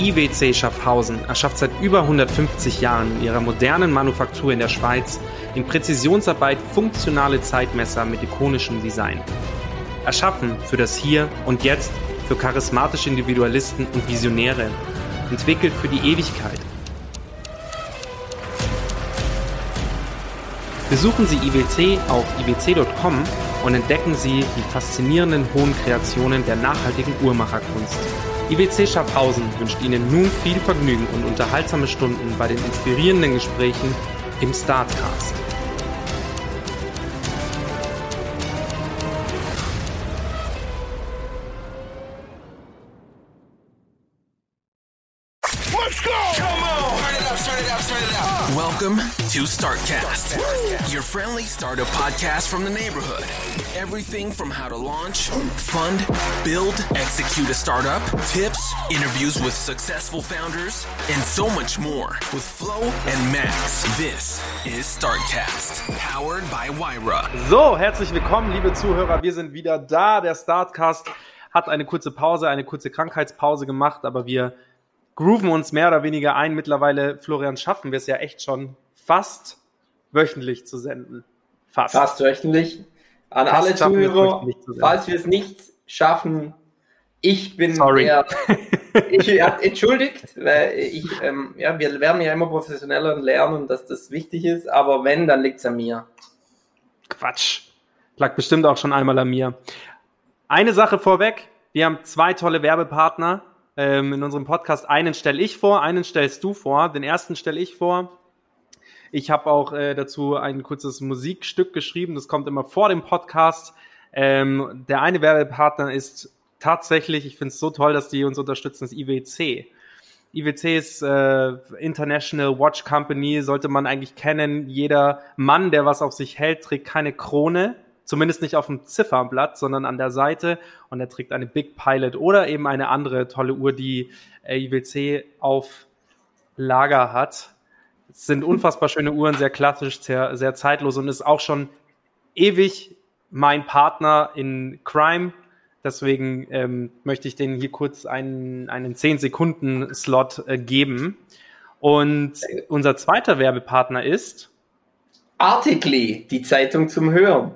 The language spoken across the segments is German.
IWC Schaffhausen erschafft seit über 150 Jahren in ihrer modernen Manufaktur in der Schweiz in Präzisionsarbeit funktionale Zeitmesser mit ikonischem Design. Erschaffen für das Hier und Jetzt, für charismatische Individualisten und Visionäre, entwickelt für die Ewigkeit. Besuchen Sie IWC auf iwc.com und entdecken Sie die faszinierenden hohen Kreationen der nachhaltigen Uhrmacherkunst. IWC Schaffhausen wünscht Ihnen nun viel Vergnügen und unterhaltsame Stunden bei den inspirierenden Gesprächen im Startcast. Welcome to StartCast, your friendly startup podcast from the neighborhood. Everything from how to launch, fund, build, execute a startup, tips, interviews with successful founders, and so much more with Flo and Max. This is StartCast, powered by Wyra. So, herzlich willkommen, liebe Zuhörer. Wir sind wieder da. Der Startcast hat eine kurze Pause, eine kurze Krankheitspause gemacht, aber wir grooven uns mehr oder weniger ein. Mittlerweile, Florian, schaffen wir es ja echt schon fast wöchentlich zu senden. Fast. Fast wöchentlich. An fast alle Zuhörer, falls wir es nicht schaffen, ich bin Sorry. Der, ich, ja, entschuldigt, weil ich, ähm, ja, wir werden ja immer professioneller und lernen, dass das wichtig ist, aber wenn, dann liegt es an mir. Quatsch. Lag bestimmt auch schon einmal an mir. Eine Sache vorweg, wir haben zwei tolle Werbepartner ähm, in unserem Podcast. Einen stelle ich vor, einen stellst du vor. Den ersten stelle ich vor. Ich habe auch äh, dazu ein kurzes Musikstück geschrieben. Das kommt immer vor dem Podcast. Ähm, der eine Werbepartner ist tatsächlich, ich finde es so toll, dass die uns unterstützen, das IWC. IWC ist äh, International Watch Company, sollte man eigentlich kennen. Jeder Mann, der was auf sich hält, trägt keine Krone. Zumindest nicht auf dem Zifferblatt, sondern an der Seite. Und er trägt eine Big Pilot oder eben eine andere tolle Uhr, die äh, IWC auf Lager hat. Sind unfassbar schöne Uhren, sehr klassisch, sehr, sehr zeitlos und ist auch schon ewig mein Partner in Crime. Deswegen ähm, möchte ich denen hier kurz einen, einen 10-Sekunden-Slot äh, geben. Und unser zweiter Werbepartner ist Articly, die Zeitung zum Hören.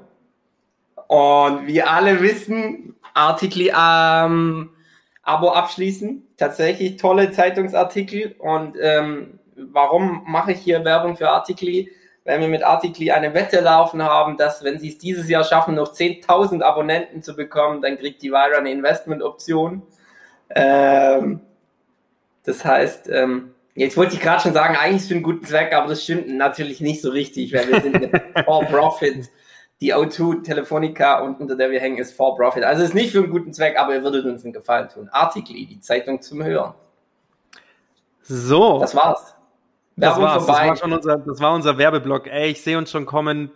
Und wir alle wissen, Artikel ähm, Abo abschließen. Tatsächlich tolle Zeitungsartikel. Und ähm, warum mache ich hier Werbung für Artikel? Wenn wir mit Artikel eine Wette laufen haben, dass wenn sie es dieses Jahr schaffen, noch 10.000 Abonnenten zu bekommen, dann kriegt die Vira eine Investment-Option. Ähm, das heißt, ähm, jetzt wollte ich gerade schon sagen, eigentlich ist es für einen guten Zweck, aber das stimmt natürlich nicht so richtig, weil wir sind eine For-Profit die O2 Telefonica und unter der wir hängen ist For Profit. Also ist nicht für einen guten Zweck, aber ihr würdet uns einen Gefallen tun. Artikel, die Zeitung zum Hören. So. Das war's. Das war's. Das war schon unser, das war unser Werbeblock. Ey, ich sehe uns schon kommen.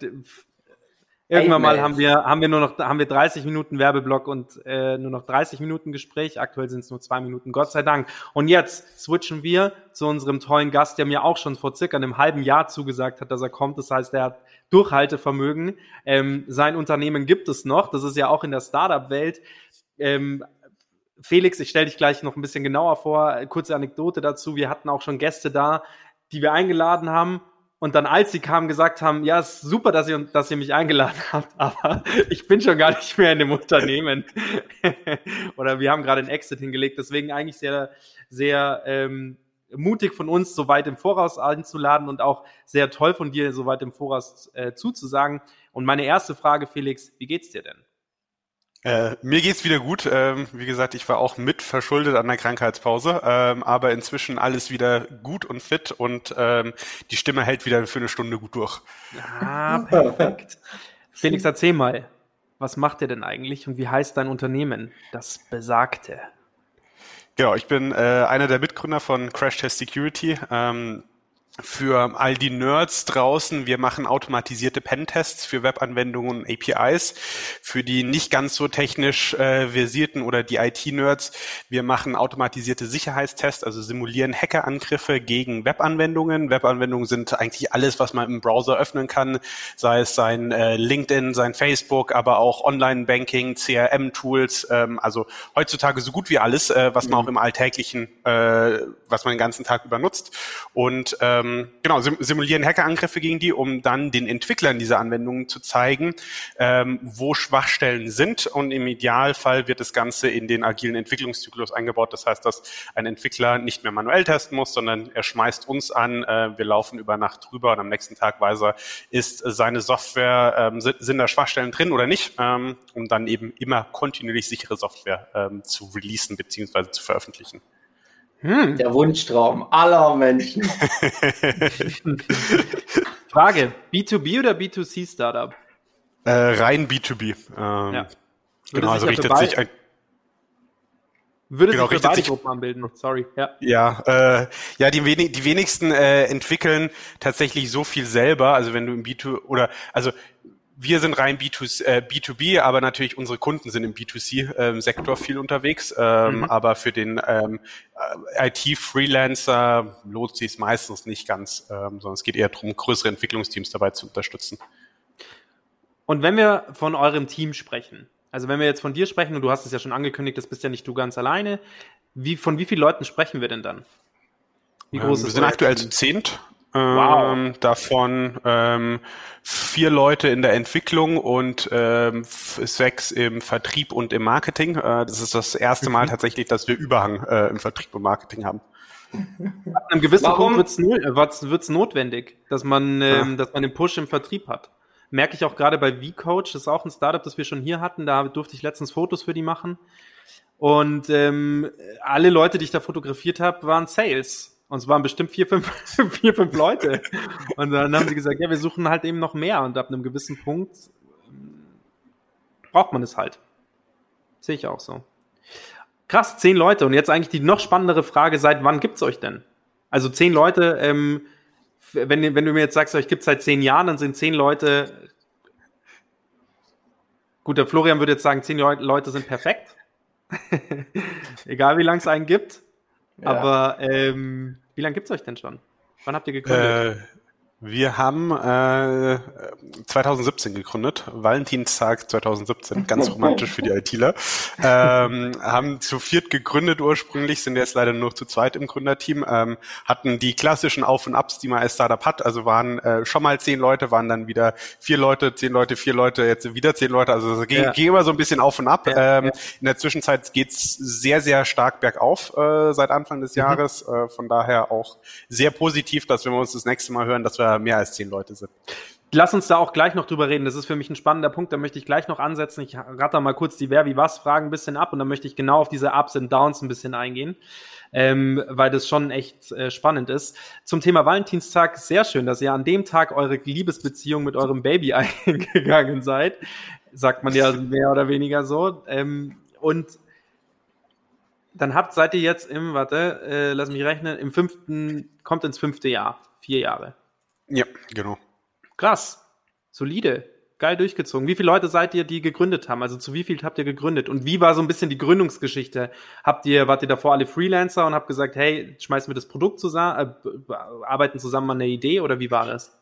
Irgendwann mal haben wir, haben wir nur noch, haben wir 30 Minuten Werbeblock und äh, nur noch 30 Minuten Gespräch. Aktuell sind es nur zwei Minuten, Gott sei Dank. Und jetzt switchen wir zu unserem tollen Gast, der mir auch schon vor circa einem halben Jahr zugesagt hat, dass er kommt. Das heißt, er hat Durchhaltevermögen. Ähm, sein Unternehmen gibt es noch. Das ist ja auch in der Startup-Welt. Ähm, Felix, ich stelle dich gleich noch ein bisschen genauer vor. Kurze Anekdote dazu. Wir hatten auch schon Gäste da, die wir eingeladen haben und dann, als sie kamen, gesagt haben, ja, ist super, dass ihr, dass ihr mich eingeladen habt, aber ich bin schon gar nicht mehr in dem Unternehmen. Oder wir haben gerade einen Exit hingelegt. Deswegen eigentlich sehr, sehr ähm, mutig von uns, so weit im Voraus einzuladen und auch sehr toll von dir, so weit im Voraus äh, zuzusagen. Und meine erste Frage, Felix, wie geht's dir denn? Äh, mir geht's wieder gut. Ähm, wie gesagt, ich war auch mit verschuldet an der Krankheitspause, ähm, aber inzwischen alles wieder gut und fit und ähm, die Stimme hält wieder für eine Stunde gut durch. Ah, perfekt. Felix, erzähl mal, was macht ihr denn eigentlich und wie heißt dein Unternehmen? Das Besagte. Genau, ich bin äh, einer der Mitgründer von Crash Test Security. Ähm, für all die Nerds draußen, wir machen automatisierte Pentests für Webanwendungen und APIs. Für die nicht ganz so technisch äh, versierten oder die IT-Nerds, wir machen automatisierte Sicherheitstests, also simulieren Hackerangriffe gegen Webanwendungen. Webanwendungen sind eigentlich alles, was man im Browser öffnen kann, sei es sein äh, LinkedIn, sein Facebook, aber auch Online-Banking, CRM-Tools, ähm, also heutzutage so gut wie alles, äh, was man mhm. auch im Alltäglichen, äh, was man den ganzen Tag über nutzt. Und ähm, ähm, genau, simulieren Hackerangriffe gegen die, um dann den Entwicklern dieser Anwendungen zu zeigen, ähm, wo Schwachstellen sind. Und im Idealfall wird das Ganze in den agilen Entwicklungszyklus eingebaut. Das heißt, dass ein Entwickler nicht mehr manuell testen muss, sondern er schmeißt uns an, äh, wir laufen über Nacht drüber und am nächsten Tag weiß er, ist seine Software, ähm, sind, sind da Schwachstellen drin oder nicht, ähm, um dann eben immer kontinuierlich sichere Software ähm, zu releasen bzw. zu veröffentlichen. Hm. Der Wunschtraum aller Menschen. Frage: B2B oder B2C Startup? Äh, rein B2B. Ähm, ja. Genau, also richtet sich ein. Würde genau, sich für beide Gruppen anbilden. Sorry. Ja, ja, äh, ja die, wenig, die wenigsten äh, entwickeln tatsächlich so viel selber. Also wenn du im B2 oder also wir sind rein B2, äh, B2B, aber natürlich unsere Kunden sind im B2C-Sektor ähm, viel unterwegs. Ähm, mhm. Aber für den ähm, äh, IT-Freelancer lohnt sich es meistens nicht ganz, ähm, sondern es geht eher darum, größere Entwicklungsteams dabei zu unterstützen. Und wenn wir von eurem Team sprechen, also wenn wir jetzt von dir sprechen, und du hast es ja schon angekündigt, das bist ja nicht du ganz alleine, wie, von wie vielen Leuten sprechen wir denn dann? Wie groß ähm, ist Wir sind aktuell zu zehnt. Wow. Ähm, davon ähm, vier Leute in der Entwicklung und ähm, sechs im Vertrieb und im Marketing. Äh, das ist das erste Mal mhm. tatsächlich, dass wir Überhang äh, im Vertrieb und Marketing haben. An einem gewissen Warum? Punkt wird es notwendig, dass man, ähm, ja. dass man den Push im Vertrieb hat. Merke ich auch gerade bei VCoach, das ist auch ein Startup, das wir schon hier hatten. Da durfte ich letztens Fotos für die machen. Und ähm, alle Leute, die ich da fotografiert habe, waren Sales. Und es waren bestimmt vier, fünf, vier, fünf Leute. Und dann haben sie gesagt, ja, wir suchen halt eben noch mehr. Und ab einem gewissen Punkt ähm, braucht man es halt. Sehe ich auch so. Krass, zehn Leute. Und jetzt eigentlich die noch spannendere Frage, seit wann gibt's euch denn? Also zehn Leute, ähm, wenn, wenn du mir jetzt sagst, euch gibt's seit zehn Jahren, dann sind zehn Leute. Gut, der Florian würde jetzt sagen, zehn Leute sind perfekt. Egal wie lang es einen gibt. Aber ähm, wie lange gibt es euch denn schon? Wann habt ihr gegründet? Wir haben äh, 2017 gegründet, Valentinstag 2017, ganz romantisch für die ITler. Ähm, haben zu viert gegründet ursprünglich, sind jetzt leider nur zu zweit im Gründerteam, ähm, hatten die klassischen Auf und Abs, die man als Startup hat, also waren äh, schon mal zehn Leute, waren dann wieder vier Leute, zehn Leute, vier Leute, jetzt wieder zehn Leute, also es ging, ja. ging immer so ein bisschen auf und ab. Ja, ähm, ja. In der Zwischenzeit geht's sehr, sehr stark bergauf äh, seit Anfang des mhm. Jahres, äh, von daher auch sehr positiv, dass wenn wir uns das nächste Mal hören, dass wir mehr als zehn Leute sind. Lass uns da auch gleich noch drüber reden. Das ist für mich ein spannender Punkt. Da möchte ich gleich noch ansetzen. Ich ratter mal kurz die Wer wie was Fragen ein bisschen ab und dann möchte ich genau auf diese Ups und Downs ein bisschen eingehen, ähm, weil das schon echt äh, spannend ist. Zum Thema Valentinstag sehr schön, dass ihr an dem Tag eure Liebesbeziehung mit eurem Baby eingegangen seid. Sagt man ja mehr oder weniger so. Ähm, und dann habt seid ihr jetzt im, warte, äh, lass mich rechnen, im fünften, kommt ins fünfte Jahr, vier Jahre. Ja, genau. Krass. Solide. Geil durchgezogen. Wie viele Leute seid ihr, die gegründet haben? Also zu wie viel habt ihr gegründet? Und wie war so ein bisschen die Gründungsgeschichte? Habt ihr, wart ihr davor alle Freelancer und habt gesagt, hey, schmeißen wir das Produkt zusammen, äh, arbeiten zusammen an der Idee oder wie war das?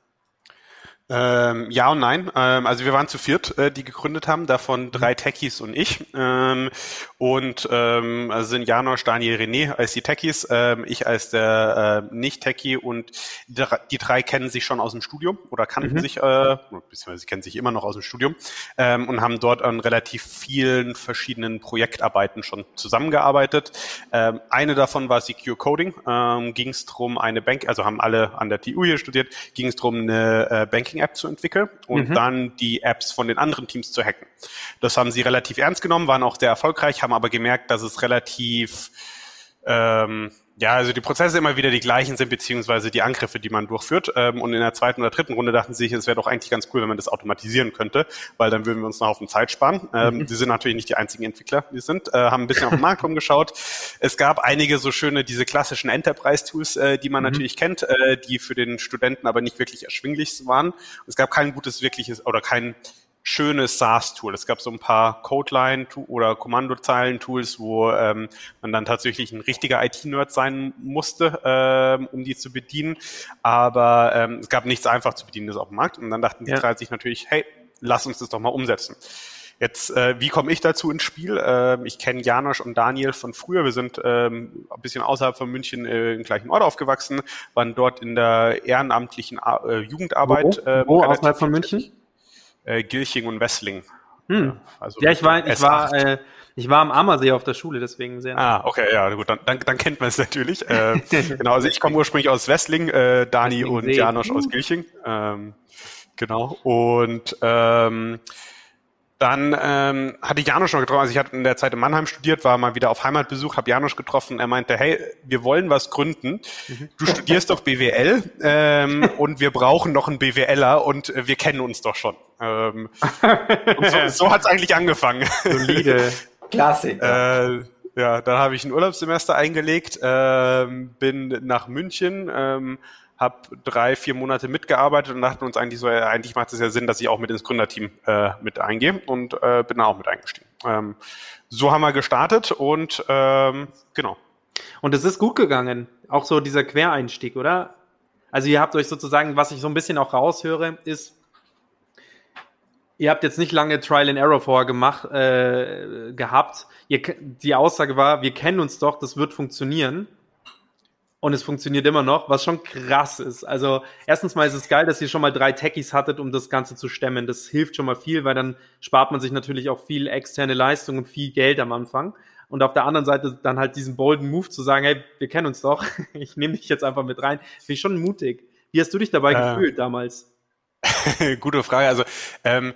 Ähm, ja und nein. Ähm, also wir waren zu viert, äh, die gegründet haben, davon drei Techies und ich. Ähm, und ähm, also sind Janosch, Daniel, René als die Techies, ähm, ich als der äh, Nicht-Techie und die, drei kennen sich schon aus dem Studium oder kannten mhm. sich, äh, beziehungsweise sie kennen sich immer noch aus dem Studium ähm, und haben dort an relativ vielen verschiedenen Projektarbeiten schon zusammengearbeitet. Ähm, eine davon war Secure Coding. Ähm, ging es darum, eine Bank, also haben alle an der TU hier studiert, ging es darum, eine äh, Banking Tracking-App zu entwickeln und mhm. dann die Apps von den anderen Teams zu hacken. Das haben sie relativ ernst genommen, waren auch sehr erfolgreich, haben aber gemerkt, dass es relativ ähm, ja, also die Prozesse immer wieder die gleichen sind, beziehungsweise die Angriffe, die man durchführt. Ähm, und in der zweiten oder dritten Runde dachten sie sich, es wäre doch eigentlich ganz cool, wenn man das automatisieren könnte, weil dann würden wir uns noch auf den Zeit sparen. Ähm, mhm. Sie sind natürlich nicht die einzigen Entwickler, die sind, äh, haben ein bisschen auf den Markt rumgeschaut. Es gab einige so schöne, diese klassischen Enterprise-Tools, äh, die man mhm. natürlich kennt, äh, die für den Studenten aber nicht wirklich erschwinglich waren. Es gab kein gutes, wirkliches oder kein schönes SaaS-Tool. Es gab so ein paar Codeline- oder Kommandozeilen-Tools, wo ähm, man dann tatsächlich ein richtiger IT-Nerd sein musste, ähm, um die zu bedienen. Aber ähm, es gab nichts einfach zu bedienen auf dem Markt. Und dann dachten die drei sich natürlich, hey, lass uns das doch mal umsetzen. Jetzt, äh, wie komme ich dazu ins Spiel? Ähm, ich kenne Janosch und Daniel von früher. Wir sind ähm, ein bisschen außerhalb von München äh, im gleichen Ort aufgewachsen, waren dort in der ehrenamtlichen äh, Jugendarbeit. Wo, Wo ähm, außerhalb von München? Äh, Gilching und Wessling. Hm. Also ja, ich war, ich war, äh, ich war am Ammersee auf der Schule, deswegen sehr. Ah, okay, ja, gut, dann, dann, dann kennt man es natürlich. Äh, genau, also ich komme ursprünglich aus Wessling, äh, Dani und Janosch aus Gilching. Ähm, genau. Und ähm, dann ähm, hatte ich Janusz noch getroffen, also ich hatte in der Zeit in Mannheim studiert, war mal wieder auf Heimatbesuch, habe Janusz getroffen, er meinte, hey, wir wollen was gründen, du studierst doch BWL ähm, und wir brauchen noch einen BWLer und äh, wir kennen uns doch schon. Ähm, und so, so hat es eigentlich angefangen. Solide. Klassik. Äh, ja, dann habe ich ein Urlaubssemester eingelegt, ähm, bin nach München, ähm, habe drei, vier Monate mitgearbeitet und dachten uns eigentlich so, ja, eigentlich macht es ja Sinn, dass ich auch mit ins Gründerteam äh, mit eingehe und äh, bin da auch mit eingestiegen. Ähm, so haben wir gestartet und ähm, genau. Und es ist gut gegangen, auch so dieser Quereinstieg, oder? Also ihr habt euch sozusagen, was ich so ein bisschen auch raushöre, ist, ihr habt jetzt nicht lange Trial and Error vorher gemacht, äh, gehabt. Ihr, die Aussage war, wir kennen uns doch, das wird funktionieren und es funktioniert immer noch, was schon krass ist. Also erstens mal ist es geil, dass ihr schon mal drei Techies hattet, um das Ganze zu stemmen. Das hilft schon mal viel, weil dann spart man sich natürlich auch viel externe Leistung und viel Geld am Anfang. Und auf der anderen Seite dann halt diesen bolden Move zu sagen, hey, wir kennen uns doch, ich nehme dich jetzt einfach mit rein, finde ich schon mutig. Wie hast du dich dabei äh, gefühlt damals? Gute Frage. Also ähm,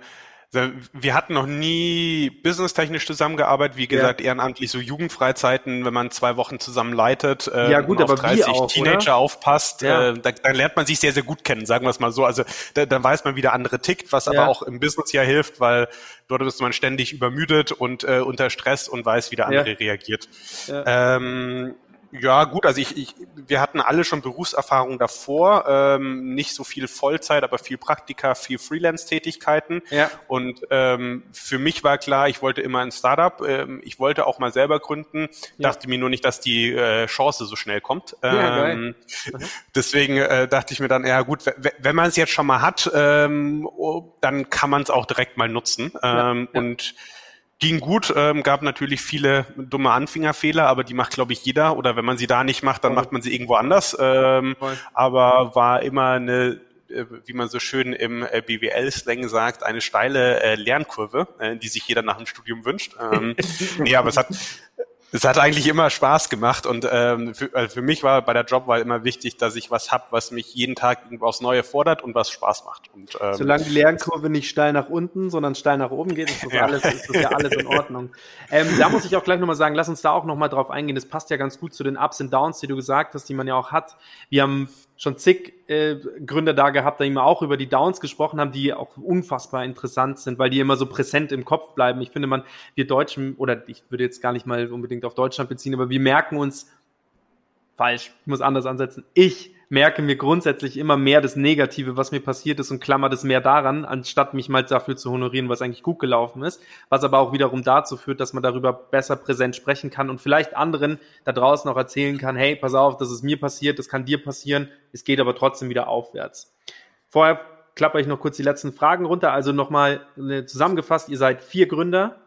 wir hatten noch nie businesstechnisch zusammengearbeitet, wie gesagt, ja. ehrenamtlich so Jugendfreizeiten, wenn man zwei Wochen zusammen leitet äh, ja, gut, auf 30 auch, Teenager oder? aufpasst, ja. äh, da, dann lernt man sich sehr, sehr gut kennen, sagen wir es mal so. Also da, dann weiß man, wie der andere tickt, was aber auch im Business ja hilft, weil dort ist man ständig übermüdet und äh, unter Stress und weiß, wie der andere reagiert. Ähm, ja, gut, also ich, ich, wir hatten alle schon Berufserfahrung davor, ähm, nicht so viel Vollzeit, aber viel Praktika, viel Freelance-Tätigkeiten. Ja. Und ähm, für mich war klar, ich wollte immer ein Startup, ähm, ich wollte auch mal selber gründen, ja. dachte mir nur nicht, dass die äh, Chance so schnell kommt. Ja, ähm, mhm. Deswegen äh, dachte ich mir dann, ja gut, wenn man es jetzt schon mal hat, ähm, oh, dann kann man es auch direkt mal nutzen. Ähm, und ging gut, ähm, gab natürlich viele dumme Anfängerfehler, aber die macht, glaube ich, jeder. Oder wenn man sie da nicht macht, dann macht man sie irgendwo anders. Ähm, aber war immer eine äh, wie man so schön im äh, BWL-Slang sagt, eine steile äh, Lernkurve, äh, die sich jeder nach dem Studium wünscht. Ähm, nee, aber es hat, es hat eigentlich immer Spaß gemacht und ähm, für, also für mich war bei der Jobwahl immer wichtig, dass ich was hab, was mich jeden Tag irgendwo aufs Neue fordert und was Spaß macht. Und, ähm, Solange die Lernkurve nicht steil nach unten, sondern steil nach oben geht, ist das, ja. alles, ist das ja alles in Ordnung. ähm, da muss ich auch gleich nochmal sagen, lass uns da auch nochmal drauf eingehen. Das passt ja ganz gut zu den Ups und Downs, die du gesagt hast, die man ja auch hat. Wir haben schon zig äh, Gründer da gehabt, die immer auch über die Downs gesprochen haben, die auch unfassbar interessant sind, weil die immer so präsent im Kopf bleiben. Ich finde man, wir Deutschen, oder ich würde jetzt gar nicht mal unbedingt auf Deutschland beziehen, aber wir merken uns, falsch, ich muss anders ansetzen, ich merke mir grundsätzlich immer mehr das Negative, was mir passiert ist und klammer das mehr daran, anstatt mich mal dafür zu honorieren, was eigentlich gut gelaufen ist, was aber auch wiederum dazu führt, dass man darüber besser präsent sprechen kann und vielleicht anderen da draußen auch erzählen kann, hey, pass auf, das ist mir passiert, das kann dir passieren, es geht aber trotzdem wieder aufwärts. Vorher klappe ich noch kurz die letzten Fragen runter, also nochmal zusammengefasst, ihr seid vier Gründer.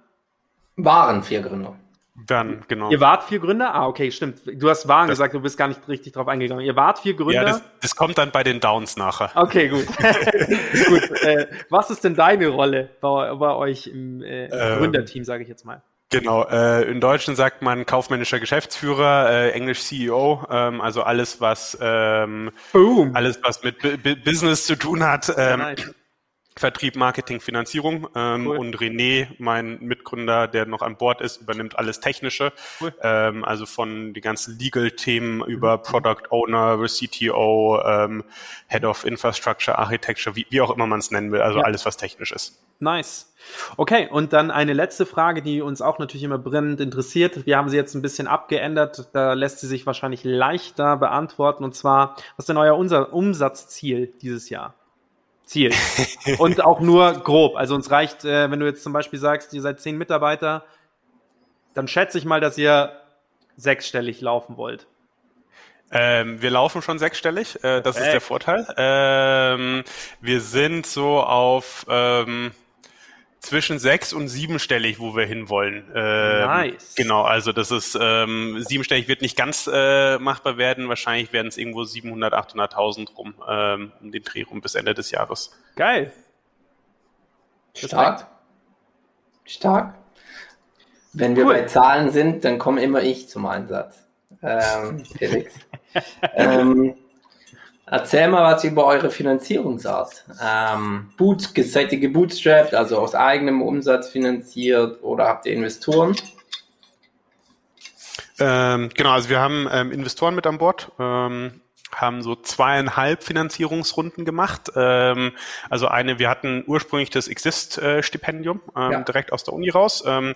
Waren vier Gründer. Dann, genau. Ihr wart vier Gründer? Ah, okay, stimmt. Du hast Waren das, gesagt, du bist gar nicht richtig drauf eingegangen. Ihr wart vier Gründer? Ja, das, das kommt dann bei den Downs nachher. Okay, gut. gut. Äh, was ist denn deine Rolle bei, bei euch im, äh, im ähm, Gründerteam, sage ich jetzt mal? Genau, äh, in Deutschen sagt man kaufmännischer Geschäftsführer, äh, Englisch CEO, ähm, also alles, was ähm, Boom. alles, was mit B Business zu tun hat. Ähm, ja, nice Vertrieb, Marketing, Finanzierung ähm, cool. und René, mein Mitgründer, der noch an Bord ist, übernimmt alles Technische, cool. ähm, also von die ganzen Legal-Themen über mhm. Product Owner, CTO, ähm, Head of Infrastructure, Architecture, wie, wie auch immer man es nennen will, also ja. alles, was technisch ist. Nice. Okay, und dann eine letzte Frage, die uns auch natürlich immer brennend interessiert. Wir haben sie jetzt ein bisschen abgeändert, da lässt sie sich wahrscheinlich leichter beantworten, und zwar, was ist denn euer Umsatzziel dieses Jahr? Ziel. Und auch nur grob. Also uns reicht, äh, wenn du jetzt zum Beispiel sagst, ihr seid zehn Mitarbeiter, dann schätze ich mal, dass ihr sechsstellig laufen wollt. Ähm, wir laufen schon sechsstellig, äh, das ist der Vorteil. Ähm, wir sind so auf ähm, zwischen sechs und siebenstellig, wo wir hinwollen. Ähm, nice. Genau, also das ist ähm, siebenstellig wird nicht ganz äh, machbar werden. Wahrscheinlich werden es irgendwo 700, 800.000 rum ähm, um den Dreh rum bis Ende des Jahres. Geil. Stark. Stark. Wenn wir cool. bei Zahlen sind, dann komme immer ich zum Einsatz. Ähm, Felix. ähm, Erzähl mal was über eure Finanzierungsart. Ähm, Boot, seid ihr gebootstrapped, also aus eigenem Umsatz finanziert oder habt ihr Investoren? Ähm, genau, also wir haben ähm, Investoren mit an Bord. Ähm, haben so zweieinhalb Finanzierungsrunden gemacht. Ähm, also eine, wir hatten ursprünglich das Exist-Stipendium ähm, ja. direkt aus der Uni raus. Ähm,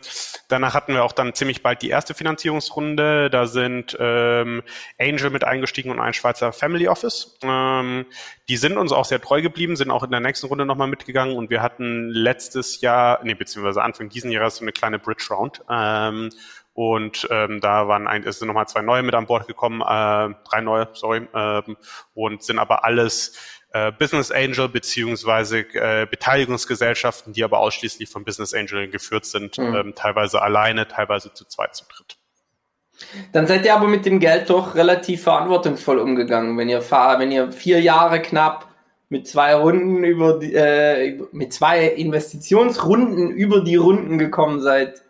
danach hatten wir auch dann ziemlich bald die erste Finanzierungsrunde. Da sind ähm, Angel mit eingestiegen und ein Schweizer Family Office. Ähm, die sind uns auch sehr treu geblieben, sind auch in der nächsten Runde nochmal mitgegangen und wir hatten letztes Jahr, nee, beziehungsweise Anfang diesen Jahres so eine kleine Bridge Round. Ähm, und ähm, da waren ein, es sind nochmal zwei neue mit an Bord gekommen, äh, drei neue, sorry, ähm, und sind aber alles äh, Business Angel beziehungsweise äh, Beteiligungsgesellschaften, die aber ausschließlich von Business Angel geführt sind, mhm. ähm, teilweise alleine, teilweise zu zweit, zu dritt. Dann seid ihr aber mit dem Geld doch relativ verantwortungsvoll umgegangen, wenn ihr wenn ihr vier Jahre knapp mit zwei Runden über die, äh, mit zwei Investitionsrunden über die Runden gekommen seid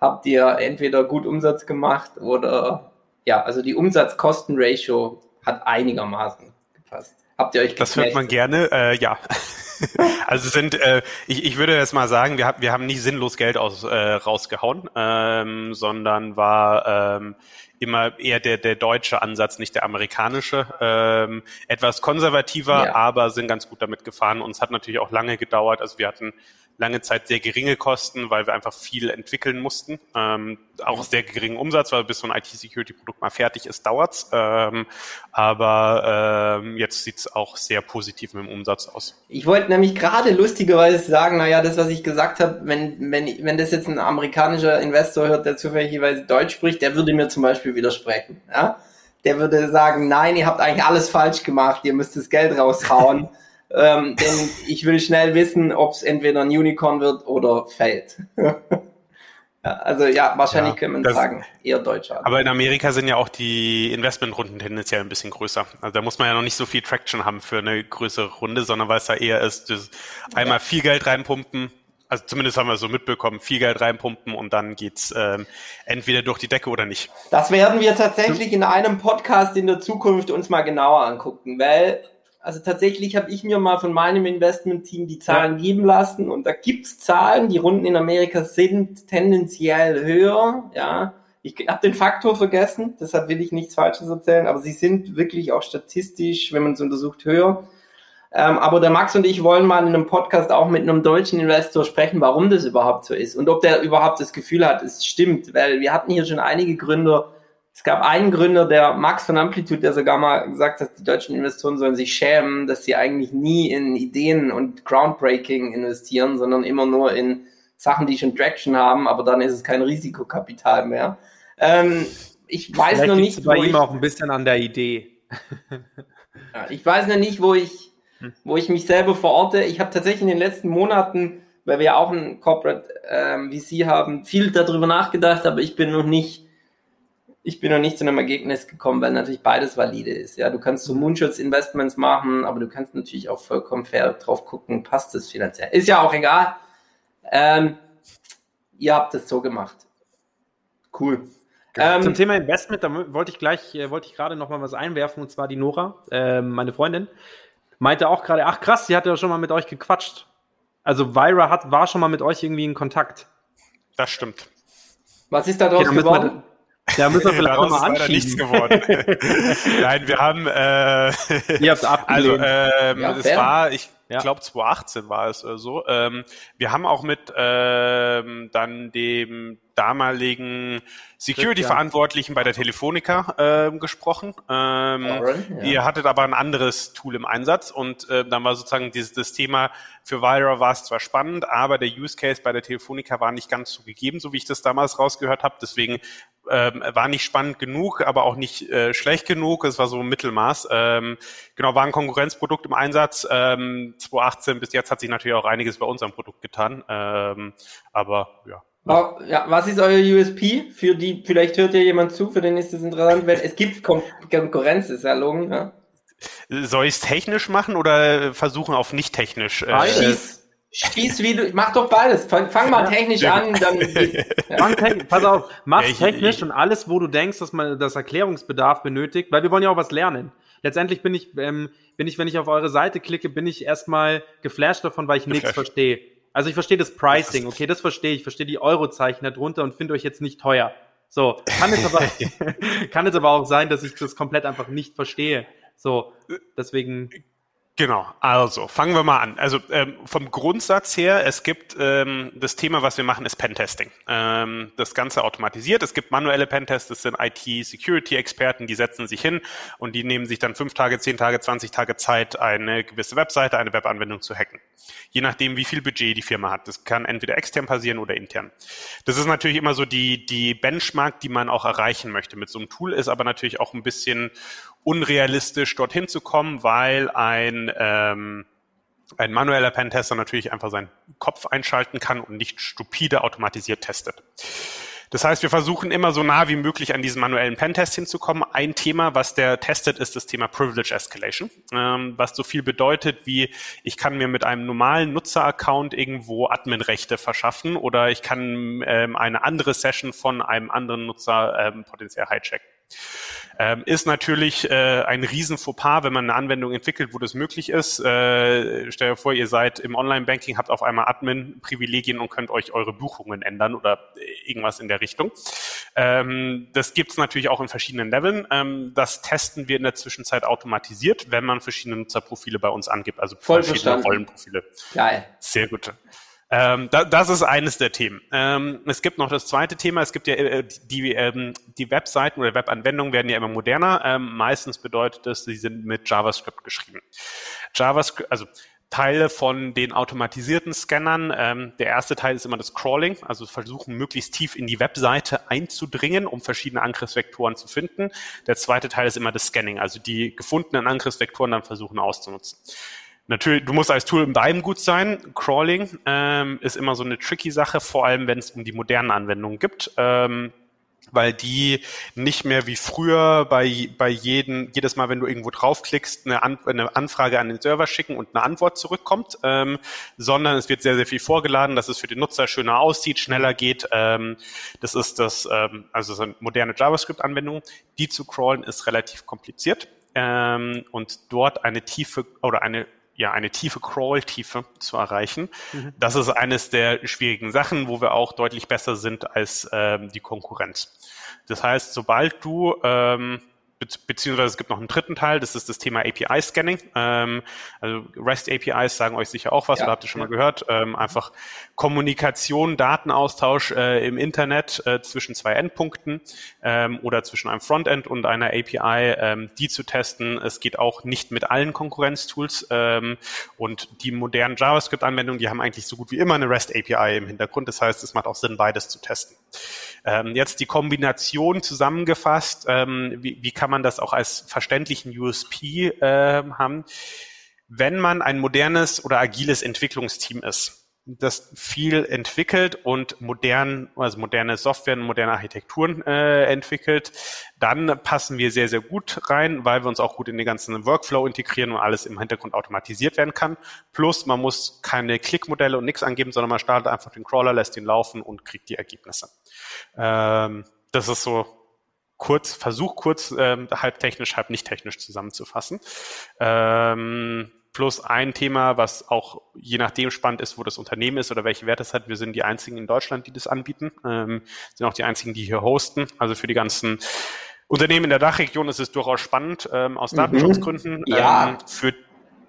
habt ihr entweder gut Umsatz gemacht oder ja, also die Umsatz-Kosten-Ratio hat einigermaßen gepasst. Habt ihr euch Das hört man gerne, äh, ja. also sind, äh, ich, ich würde jetzt mal sagen, wir, hab, wir haben nie sinnlos Geld aus, äh, rausgehauen, ähm, sondern war ähm, immer eher der, der deutsche Ansatz, nicht der amerikanische. Ähm, etwas konservativer, ja. aber sind ganz gut damit gefahren. Uns hat natürlich auch lange gedauert. Also wir hatten lange Zeit sehr geringe Kosten, weil wir einfach viel entwickeln mussten. Ähm, auch sehr geringen Umsatz, weil bis so ein IT-Security-Produkt mal fertig ist, dauert's. Ähm, aber ähm, jetzt sieht's auch sehr positiv mit dem Umsatz aus. Ich wollte nämlich gerade lustigerweise sagen, naja, das, was ich gesagt habe, wenn, wenn, wenn das jetzt ein amerikanischer Investor hört, der zufälligerweise Deutsch spricht, der würde mir zum Beispiel widersprechen. Ja? Der würde sagen, nein, ihr habt eigentlich alles falsch gemacht, ihr müsst das Geld raushauen. ähm, denn ich will schnell wissen, ob es entweder ein Unicorn wird oder fällt. ja, also ja, wahrscheinlich ja, können wir sagen, eher Deutscher. Aber in Amerika sind ja auch die Investmentrunden tendenziell ein bisschen größer. Also da muss man ja noch nicht so viel Traction haben für eine größere Runde, sondern weil es da eher ist, einmal viel Geld reinpumpen, also zumindest haben wir so mitbekommen, viel Geld reinpumpen und dann geht's ähm, entweder durch die Decke oder nicht. Das werden wir tatsächlich in einem Podcast in der Zukunft uns mal genauer angucken, weil also tatsächlich habe ich mir mal von meinem Investment-Team die Zahlen ja. geben lassen und da gibt's Zahlen, die Runden in Amerika sind tendenziell höher, ja. Ich habe den Faktor vergessen, deshalb will ich nichts Falsches erzählen, aber sie sind wirklich auch statistisch, wenn man es untersucht, höher. Ähm, aber der Max und ich wollen mal in einem Podcast auch mit einem deutschen Investor sprechen, warum das überhaupt so ist und ob der überhaupt das Gefühl hat, es stimmt, weil wir hatten hier schon einige Gründer, es gab einen Gründer, der Max von Amplitude, der sogar mal gesagt hat, die deutschen Investoren sollen sich schämen, dass sie eigentlich nie in Ideen und Groundbreaking investieren, sondern immer nur in Sachen, die schon Traction haben, aber dann ist es kein Risikokapital mehr. Ähm, ich weiß Vielleicht noch nicht, bei ihm ich, auch ein bisschen an der Idee. ja, ich weiß noch nicht, wo ich, wo ich mich selber verorte. Ich habe tatsächlich in den letzten Monaten, weil wir auch ein Corporate ähm, VC haben, viel darüber nachgedacht, aber ich bin noch nicht ich bin noch nicht zu einem Ergebnis gekommen, weil natürlich beides valide ist. Ja, du kannst so Moonshot-Investments machen, aber du kannst natürlich auch vollkommen fair drauf gucken, passt es finanziell. Ist ja auch egal. Ähm, ihr habt es so gemacht. Cool. Ähm, Zum Thema Investment, da wollte ich gleich, äh, wollte ich gerade noch mal was einwerfen, und zwar die Nora, äh, meine Freundin, meinte auch gerade, ach krass, sie hat ja schon mal mit euch gequatscht. Also Vira hat, war schon mal mit euch irgendwie in Kontakt. Das stimmt. Was ist da draus Okay, geworden? Da müssen wir vielleicht nochmal leider nichts anschieben. geworden. Nein, wir haben, äh, Ihr habt's also ähm, Ja, es fair. war, ich Ja. glaube 2018 war es oder so. Ähm, wir haben auch mit ähm, dann dem damaligen Security-Verantwortlichen bei der Telefonica ähm, gesprochen. Ähm, Warren, ja. Ihr hattet aber ein anderes Tool im Einsatz und äh, dann war sozusagen dieses das Thema für Vira war es zwar spannend, aber der Use Case bei der Telefonica war nicht ganz so gegeben, so wie ich das damals rausgehört habe. Deswegen ähm, war nicht spannend genug, aber auch nicht äh, schlecht genug. Es war so ein Mittelmaß. Ähm, genau, war ein Konkurrenzprodukt im Einsatz. Ähm, 2018 bis jetzt hat sich natürlich auch einiges bei unserem Produkt getan. Ähm, aber ja. Ja, was ist euer USP? Für die, vielleicht hört ja jemand zu, für den ist das interessant, weil es gibt Kon Konkurrenz, ist ja logisch, ja. Soll ich es technisch machen oder versuchen auf nicht technisch? Äh. Schieß, schieß wie du, mach doch beides. Fang, fang mal technisch sehr an, dann. Mach technisch, pass auf, mach's Ja, ich- technisch ich- und alles, wo du denkst, dass man das Erklärungsbedarf benötigt, weil wir wollen ja auch was lernen. Letztendlich bin ich, ähm, bin ich, wenn ich auf eure Seite klicke, bin ich erstmal geflasht davon, weil ich nichts verstehe. Also ich verstehe das Pricing, okay, das verstehe ich, verstehe die Eurozeichen darunter und finde euch jetzt nicht teuer. So, kann es aber, kann es aber auch sein, dass ich das komplett einfach nicht verstehe. So, deswegen, Genau, also fangen wir mal an. Also ähm, vom Grundsatz her, es gibt ähm, das Thema, was wir machen, ist Pentesting. Ähm, das Ganze automatisiert. Es gibt manuelle Pentests, das sind IT-Security-Experten, die setzen sich hin und die nehmen sich dann fünf Tage, zehn Tage, 20 Tage Zeit, eine gewisse Webseite, eine Webanwendung zu hacken. Je nachdem, wie viel Budget die Firma hat. Das kann entweder extern passieren oder intern. Das ist natürlich immer so die, die Benchmark, die man auch erreichen möchte mit so einem Tool, ist aber natürlich auch ein bisschen unrealistisch, dorthin zu kommen, weil ein, ähm, ein manueller Pentester natürlich einfach seinen Kopf einschalten kann und nicht stupide automatisiert testet. Das heißt, wir versuchen immer so nah wie möglich an diesen manuellen Pentest hinzukommen. Ein Thema, was der testet, ist das Thema Privilege Escalation, ähm, was so viel bedeutet wie, ich kann mir mit einem normalen Nutzeraccount irgendwo Adminrechte verschaffen oder ich kann ähm, eine andere Session von einem anderen Nutzer ähm, potenziell hijacken. Ähm, ist natürlich äh, ein riesen Fauxpas, wenn man eine Anwendung entwickelt, wo das möglich ist. Äh, stell dir vor, ihr seid im Online-Banking, habt auf einmal Admin-Privilegien und könnt euch eure Buchungen ändern oder irgendwas in der Richtung. Ähm, das gibt's natürlich auch in verschiedenen Leveln. Ähm, das testen wir in der Zwischenzeit automatisiert, wenn man verschiedene Nutzerprofile bei uns angibt, also Voll verschiedene verstanden. Rollenprofile. Geil. Sehr gut. Ähm, da, das ist eines der Themen. Ähm, es gibt noch das zweite Thema. Es gibt ja äh, die, ähm, die Webseiten oder Webanwendungen werden ja immer moderner. Ähm, meistens bedeutet das, sie sind mit JavaScript geschrieben. JavaScript, also Teile von den automatisierten Scannern. Ähm, der erste Teil ist immer das Crawling, also versuchen möglichst tief in die Webseite einzudringen, um verschiedene Angriffsvektoren zu finden. Der zweite Teil ist immer das Scanning, also die gefundenen Angriffsvektoren dann versuchen auszunutzen. Natürlich, du musst als Tool in deinem gut sein. Crawling ähm, ist immer so eine tricky Sache, vor allem wenn es um die modernen Anwendungen gibt. Ähm, weil die nicht mehr wie früher bei, bei jedem, jedes Mal, wenn du irgendwo draufklickst, eine, An eine Anfrage an den Server schicken und eine Antwort zurückkommt, ähm, sondern es wird sehr, sehr viel vorgeladen, dass es für den Nutzer schöner aussieht, schneller geht. Ähm, das ist das, ähm, also so eine moderne JavaScript-Anwendung. Die zu crawlen ist relativ kompliziert ähm, und dort eine tiefe oder eine ja, eine tiefe Crawl-Tiefe zu erreichen. Das ist eines der schwierigen Sachen, wo wir auch deutlich besser sind als ähm, die Konkurrenz. Das heißt, sobald du ähm, beziehungsweise es gibt noch einen dritten Teil, das ist das Thema API-Scanning. Ähm, also REST-APIs sagen euch sicher auch was, Ja, oder habt ihr schon ja. mal gehört. Ähm, einfach Kommunikation, Datenaustausch äh, im Internet äh, zwischen zwei Endpunkten ähm, oder zwischen einem Frontend und einer API, ähm, die zu testen. Es geht auch nicht mit allen Konkurrenztools ähm, und die modernen JavaScript-Anwendungen, die haben eigentlich so gut wie immer eine REST-API im Hintergrund. Das heißt, es macht auch Sinn, beides zu testen. Ähm, jetzt die Kombination zusammengefasst, ähm, wie, wie kann man das auch als verständlichen USP ähm, haben? Wenn man ein modernes oder agiles Entwicklungsteam ist, das viel entwickelt und modern, also moderne Software und moderne Architekturen äh, entwickelt, dann passen wir sehr, sehr gut rein, weil wir uns auch gut in den ganzen Workflow integrieren und alles im Hintergrund automatisiert werden kann. Plus, man muss keine Klickmodelle und nichts angeben, sondern man startet einfach den Crawler, lässt ihn laufen und kriegt die Ergebnisse. Ähm, das ist so kurz, Versuch kurz, ähm, halb technisch, halb nicht technisch zusammenzufassen. Ähm, Plus ein Thema, was auch je nachdem spannend ist, wo das Unternehmen ist oder welche Werte es hat. Wir sind die einzigen in Deutschland, die das anbieten, ähm, sind auch die einzigen, die hier hosten. Also für die ganzen Unternehmen in der Dachregion ist es durchaus spannend ähm, aus mhm. Datenschutzgründen. Ja. Ähm, für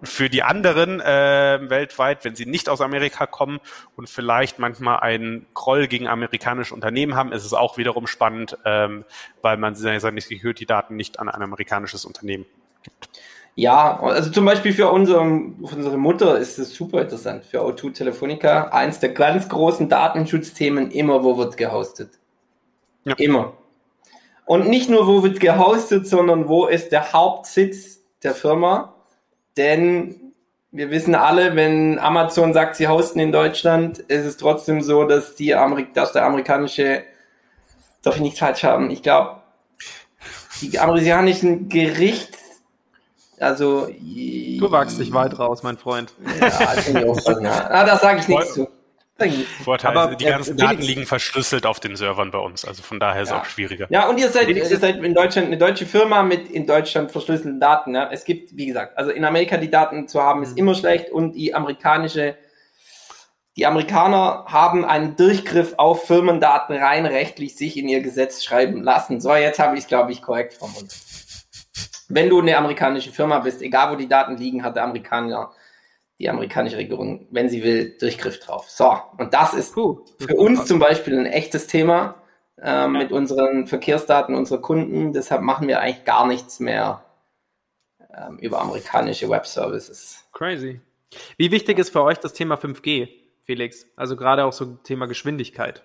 für die anderen äh, weltweit, wenn sie nicht aus Amerika kommen und vielleicht manchmal einen Groll gegen amerikanische Unternehmen haben, ist es auch wiederum spannend, ähm, weil man seine Security-Daten nicht an ein amerikanisches Unternehmen gibt. Ja, also zum Beispiel für, unseren, für unsere Mutter ist es super interessant. Für O2 Telefonica, eins der ganz großen Datenschutzthemen, immer wo wird gehostet. Ja. Immer. Und nicht nur wo wird gehostet, sondern wo ist der Hauptsitz der Firma denn wir wissen alle, wenn Amazon sagt, sie hosten in Deutschland, ist es trotzdem so, dass, die Amerik dass der amerikanische, darf ich nichts falsch haben, ich glaube, die amerikanischen Gerichts, also du wagst dich weit raus, mein Freund. Ja, das, ah, das sage ich nichts zu. Vorteil, aber die ganzen Daten liegen verschlüsselt auf den Servern bei uns, also von daher ist es ja. auch schwieriger. Ja, und ihr seid, ihr seid in Deutschland eine deutsche Firma mit in Deutschland verschlüsselten Daten. Ja? Es gibt, wie gesagt, also in Amerika die Daten zu haben, ist mhm. immer schlecht und die amerikanische, die Amerikaner haben einen Durchgriff auf Firmendaten rein rechtlich sich in ihr Gesetz schreiben lassen. So, jetzt habe ich es, glaube ich, korrekt formuliert. Wenn du eine amerikanische Firma bist, egal wo die Daten liegen, hat der Amerikaner die amerikanische Regierung, wenn sie will, Durchgriff drauf. So, und das ist Puh, für uns zum Beispiel ein echtes Thema äh, ja. mit unseren Verkehrsdaten unserer Kunden. Deshalb machen wir eigentlich gar nichts mehr ähm, über amerikanische Web-Services. Crazy. Wie wichtig ist für euch das Thema 5G, Felix? Also gerade auch so Thema Geschwindigkeit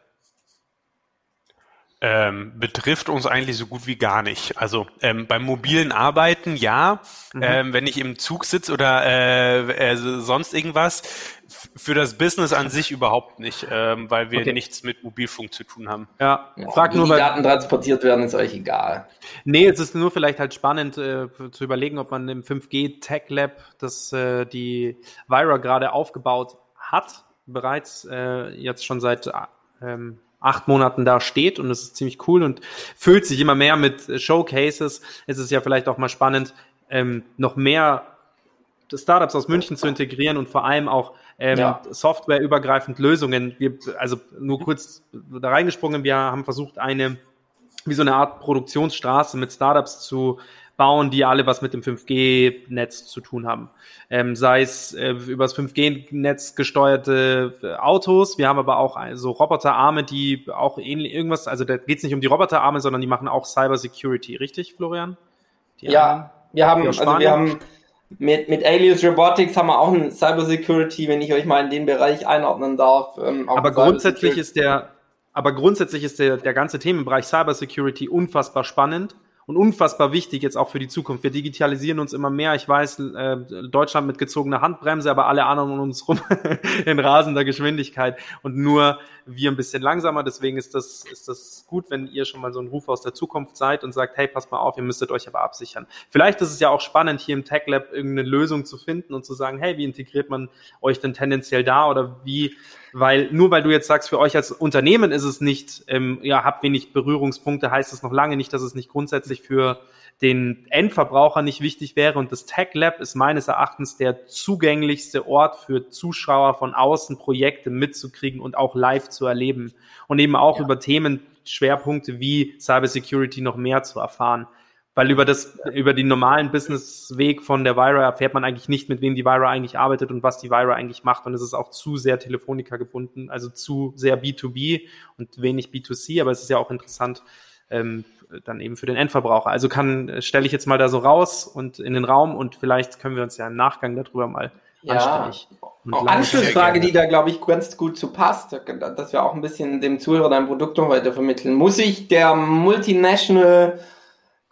ähm, betrifft uns eigentlich so gut wie gar nicht. Also ähm, beim mobilen Arbeiten ja, mhm. ähm, wenn ich im Zug sitze oder äh, äh, sonst irgendwas. Für das Business an sich überhaupt nicht, ähm, weil wir okay. nichts mit Mobilfunk zu tun haben. Ja, ja frag nur, wie die Daten transportiert werden, ist euch egal. Nee, es ist nur vielleicht halt spannend äh, zu überlegen, ob man im 5G Tech Lab, das äh, die Vira gerade aufgebaut hat, bereits äh, jetzt schon seit ähm, acht Monaten da steht und es ist ziemlich cool und füllt sich immer mehr mit Showcases. Es ist ja vielleicht auch mal spannend, ähm, noch mehr Startups aus München zu integrieren und vor allem auch ähm, ja. softwareübergreifend Lösungen. Wir, also nur kurz da reingesprungen, wir haben versucht, eine wie so eine Art Produktionsstraße mit Startups zu bauen, die alle was mit dem 5G-Netz zu tun haben. Ähm, sei es äh, über das 5G-Netz gesteuerte äh, Autos. Wir haben aber auch äh, so Roboterarme, die auch ähnlich irgendwas, also da geht es nicht um die Roboterarme, sondern die machen auch Cyber Security, richtig, Florian? Die ja, haben, wir haben, also wir haben mit, mit Alias Robotics haben wir auch ein Cyber Security, wenn ich euch mal in den Bereich einordnen darf. Ähm, aber grundsätzlich ist der, aber grundsätzlich ist der, der ganze Themenbereich Cyber Security unfassbar spannend und unfassbar wichtig jetzt auch für die Zukunft. Wir digitalisieren uns immer mehr. Ich weiß, äh, Deutschland mit gezogener Handbremse, aber alle anderen um uns rum in rasender Geschwindigkeit und nur wir ein bisschen langsamer. Deswegen ist das, ist das gut, wenn ihr schon mal so ein Ruf aus der Zukunft seid und sagt, hey, passt mal auf, ihr müsstet euch aber absichern. Vielleicht ist es ja auch spannend, hier im Tech Lab irgendeine Lösung zu finden und zu sagen, hey, wie integriert man euch denn tendenziell da oder wie weil nur weil du jetzt sagst, für euch als Unternehmen ist es nicht, ähm, ja, habt wenig Berührungspunkte, heißt es noch lange nicht, dass es nicht grundsätzlich für den Endverbraucher nicht wichtig wäre. Und das Tech Lab ist meines Erachtens der zugänglichste Ort für Zuschauer von außen, Projekte mitzukriegen und auch live zu erleben. Und eben auch ja. über Themenschwerpunkte wie Cybersecurity noch mehr zu erfahren. Weil über das, über den normalen Businessweg von der Vira erfährt man eigentlich nicht, mit wem die Vira eigentlich arbeitet und was die Vira eigentlich macht. Und es ist auch zu sehr Telefonica gebunden, also zu sehr B2B und wenig B2C. Aber es ist ja auch interessant, ähm, dann eben für den Endverbraucher. Also kann, stelle ich jetzt mal da so raus und in den Raum und vielleicht können wir uns ja im Nachgang darüber mal ja. anständig. Auch Anschlussfrage, die da, glaube ich, ganz gut zu passt, dass wir auch ein bisschen dem Zuhörer dein Produkt noch weiter vermitteln. Muss ich der Multinational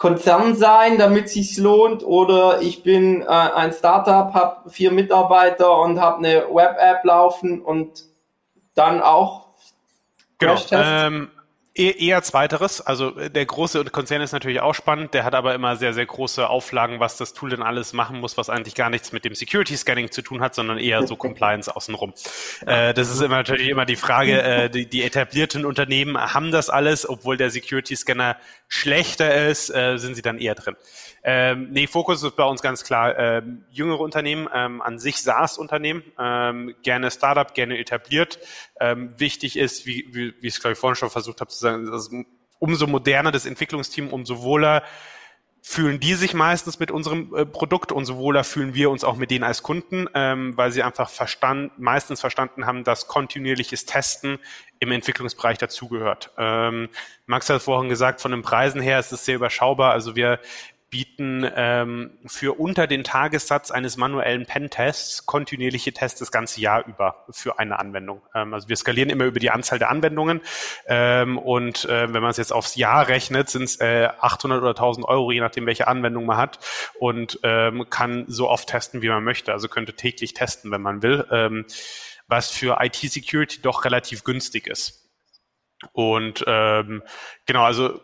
Konzern sein, damit sich's lohnt, oder ich bin äh, ein Startup, habe vier Mitarbeiter und habe eine Web-App laufen und dann auch Genau. Ähm, eher zweiteres. Also äh, der große Konzern ist natürlich auch spannend, der hat aber immer sehr, sehr große Auflagen, was das Tool denn alles machen muss, was eigentlich gar nichts mit dem Security Scanning zu tun hat, sondern eher so Compliance außenrum. Äh, das ist immer natürlich immer die Frage, äh, die, die etablierten Unternehmen haben das alles, obwohl der Security Scanner schlechter ist, äh, sind sie dann eher drin. Ähm, nee, Fokus ist bei uns ganz klar ähm, jüngere Unternehmen, ähm, an sich SaaS-Unternehmen, ähm, gerne Startup, gerne etabliert. Ähm, wichtig ist, wie, wie, wie ich es glaube ich vorhin schon versucht habe zu sagen, dass umso moderner das Entwicklungsteam, umso wohler fühlen die sich meistens mit unserem äh, Produkt und so wohler fühlen wir uns auch mit denen als Kunden, ähm, weil sie einfach verstand, meistens verstanden haben, dass kontinuierliches Testen im Entwicklungsbereich dazugehört. Ähm, Max hat vorhin gesagt, von den Preisen her ist es sehr überschaubar. Also wir bieten ähm, für unter den Tagessatz eines manuellen Pen-Tests kontinuierliche Tests das ganze Jahr über für eine Anwendung. Ähm, also wir skalieren immer über die Anzahl der Anwendungen ähm, und äh, wenn man es jetzt aufs Jahr rechnet, sind es äh, 800 oder 1000 Euro, je nachdem, welche Anwendung man hat und ähm, kann so oft testen, wie man möchte. Also könnte täglich testen, wenn man will, ähm, was für IT-Security doch relativ günstig ist. Und ähm, genau, also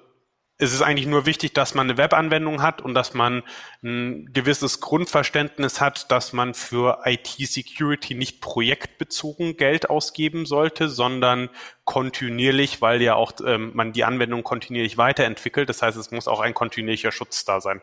es ist eigentlich nur wichtig, dass man eine Webanwendung hat und dass man ein gewisses Grundverständnis hat, dass man für IT-Security nicht projektbezogen Geld ausgeben sollte, sondern kontinuierlich, weil ja auch ähm, man die Anwendung kontinuierlich weiterentwickelt. Das heißt, es muss auch ein kontinuierlicher Schutz da sein.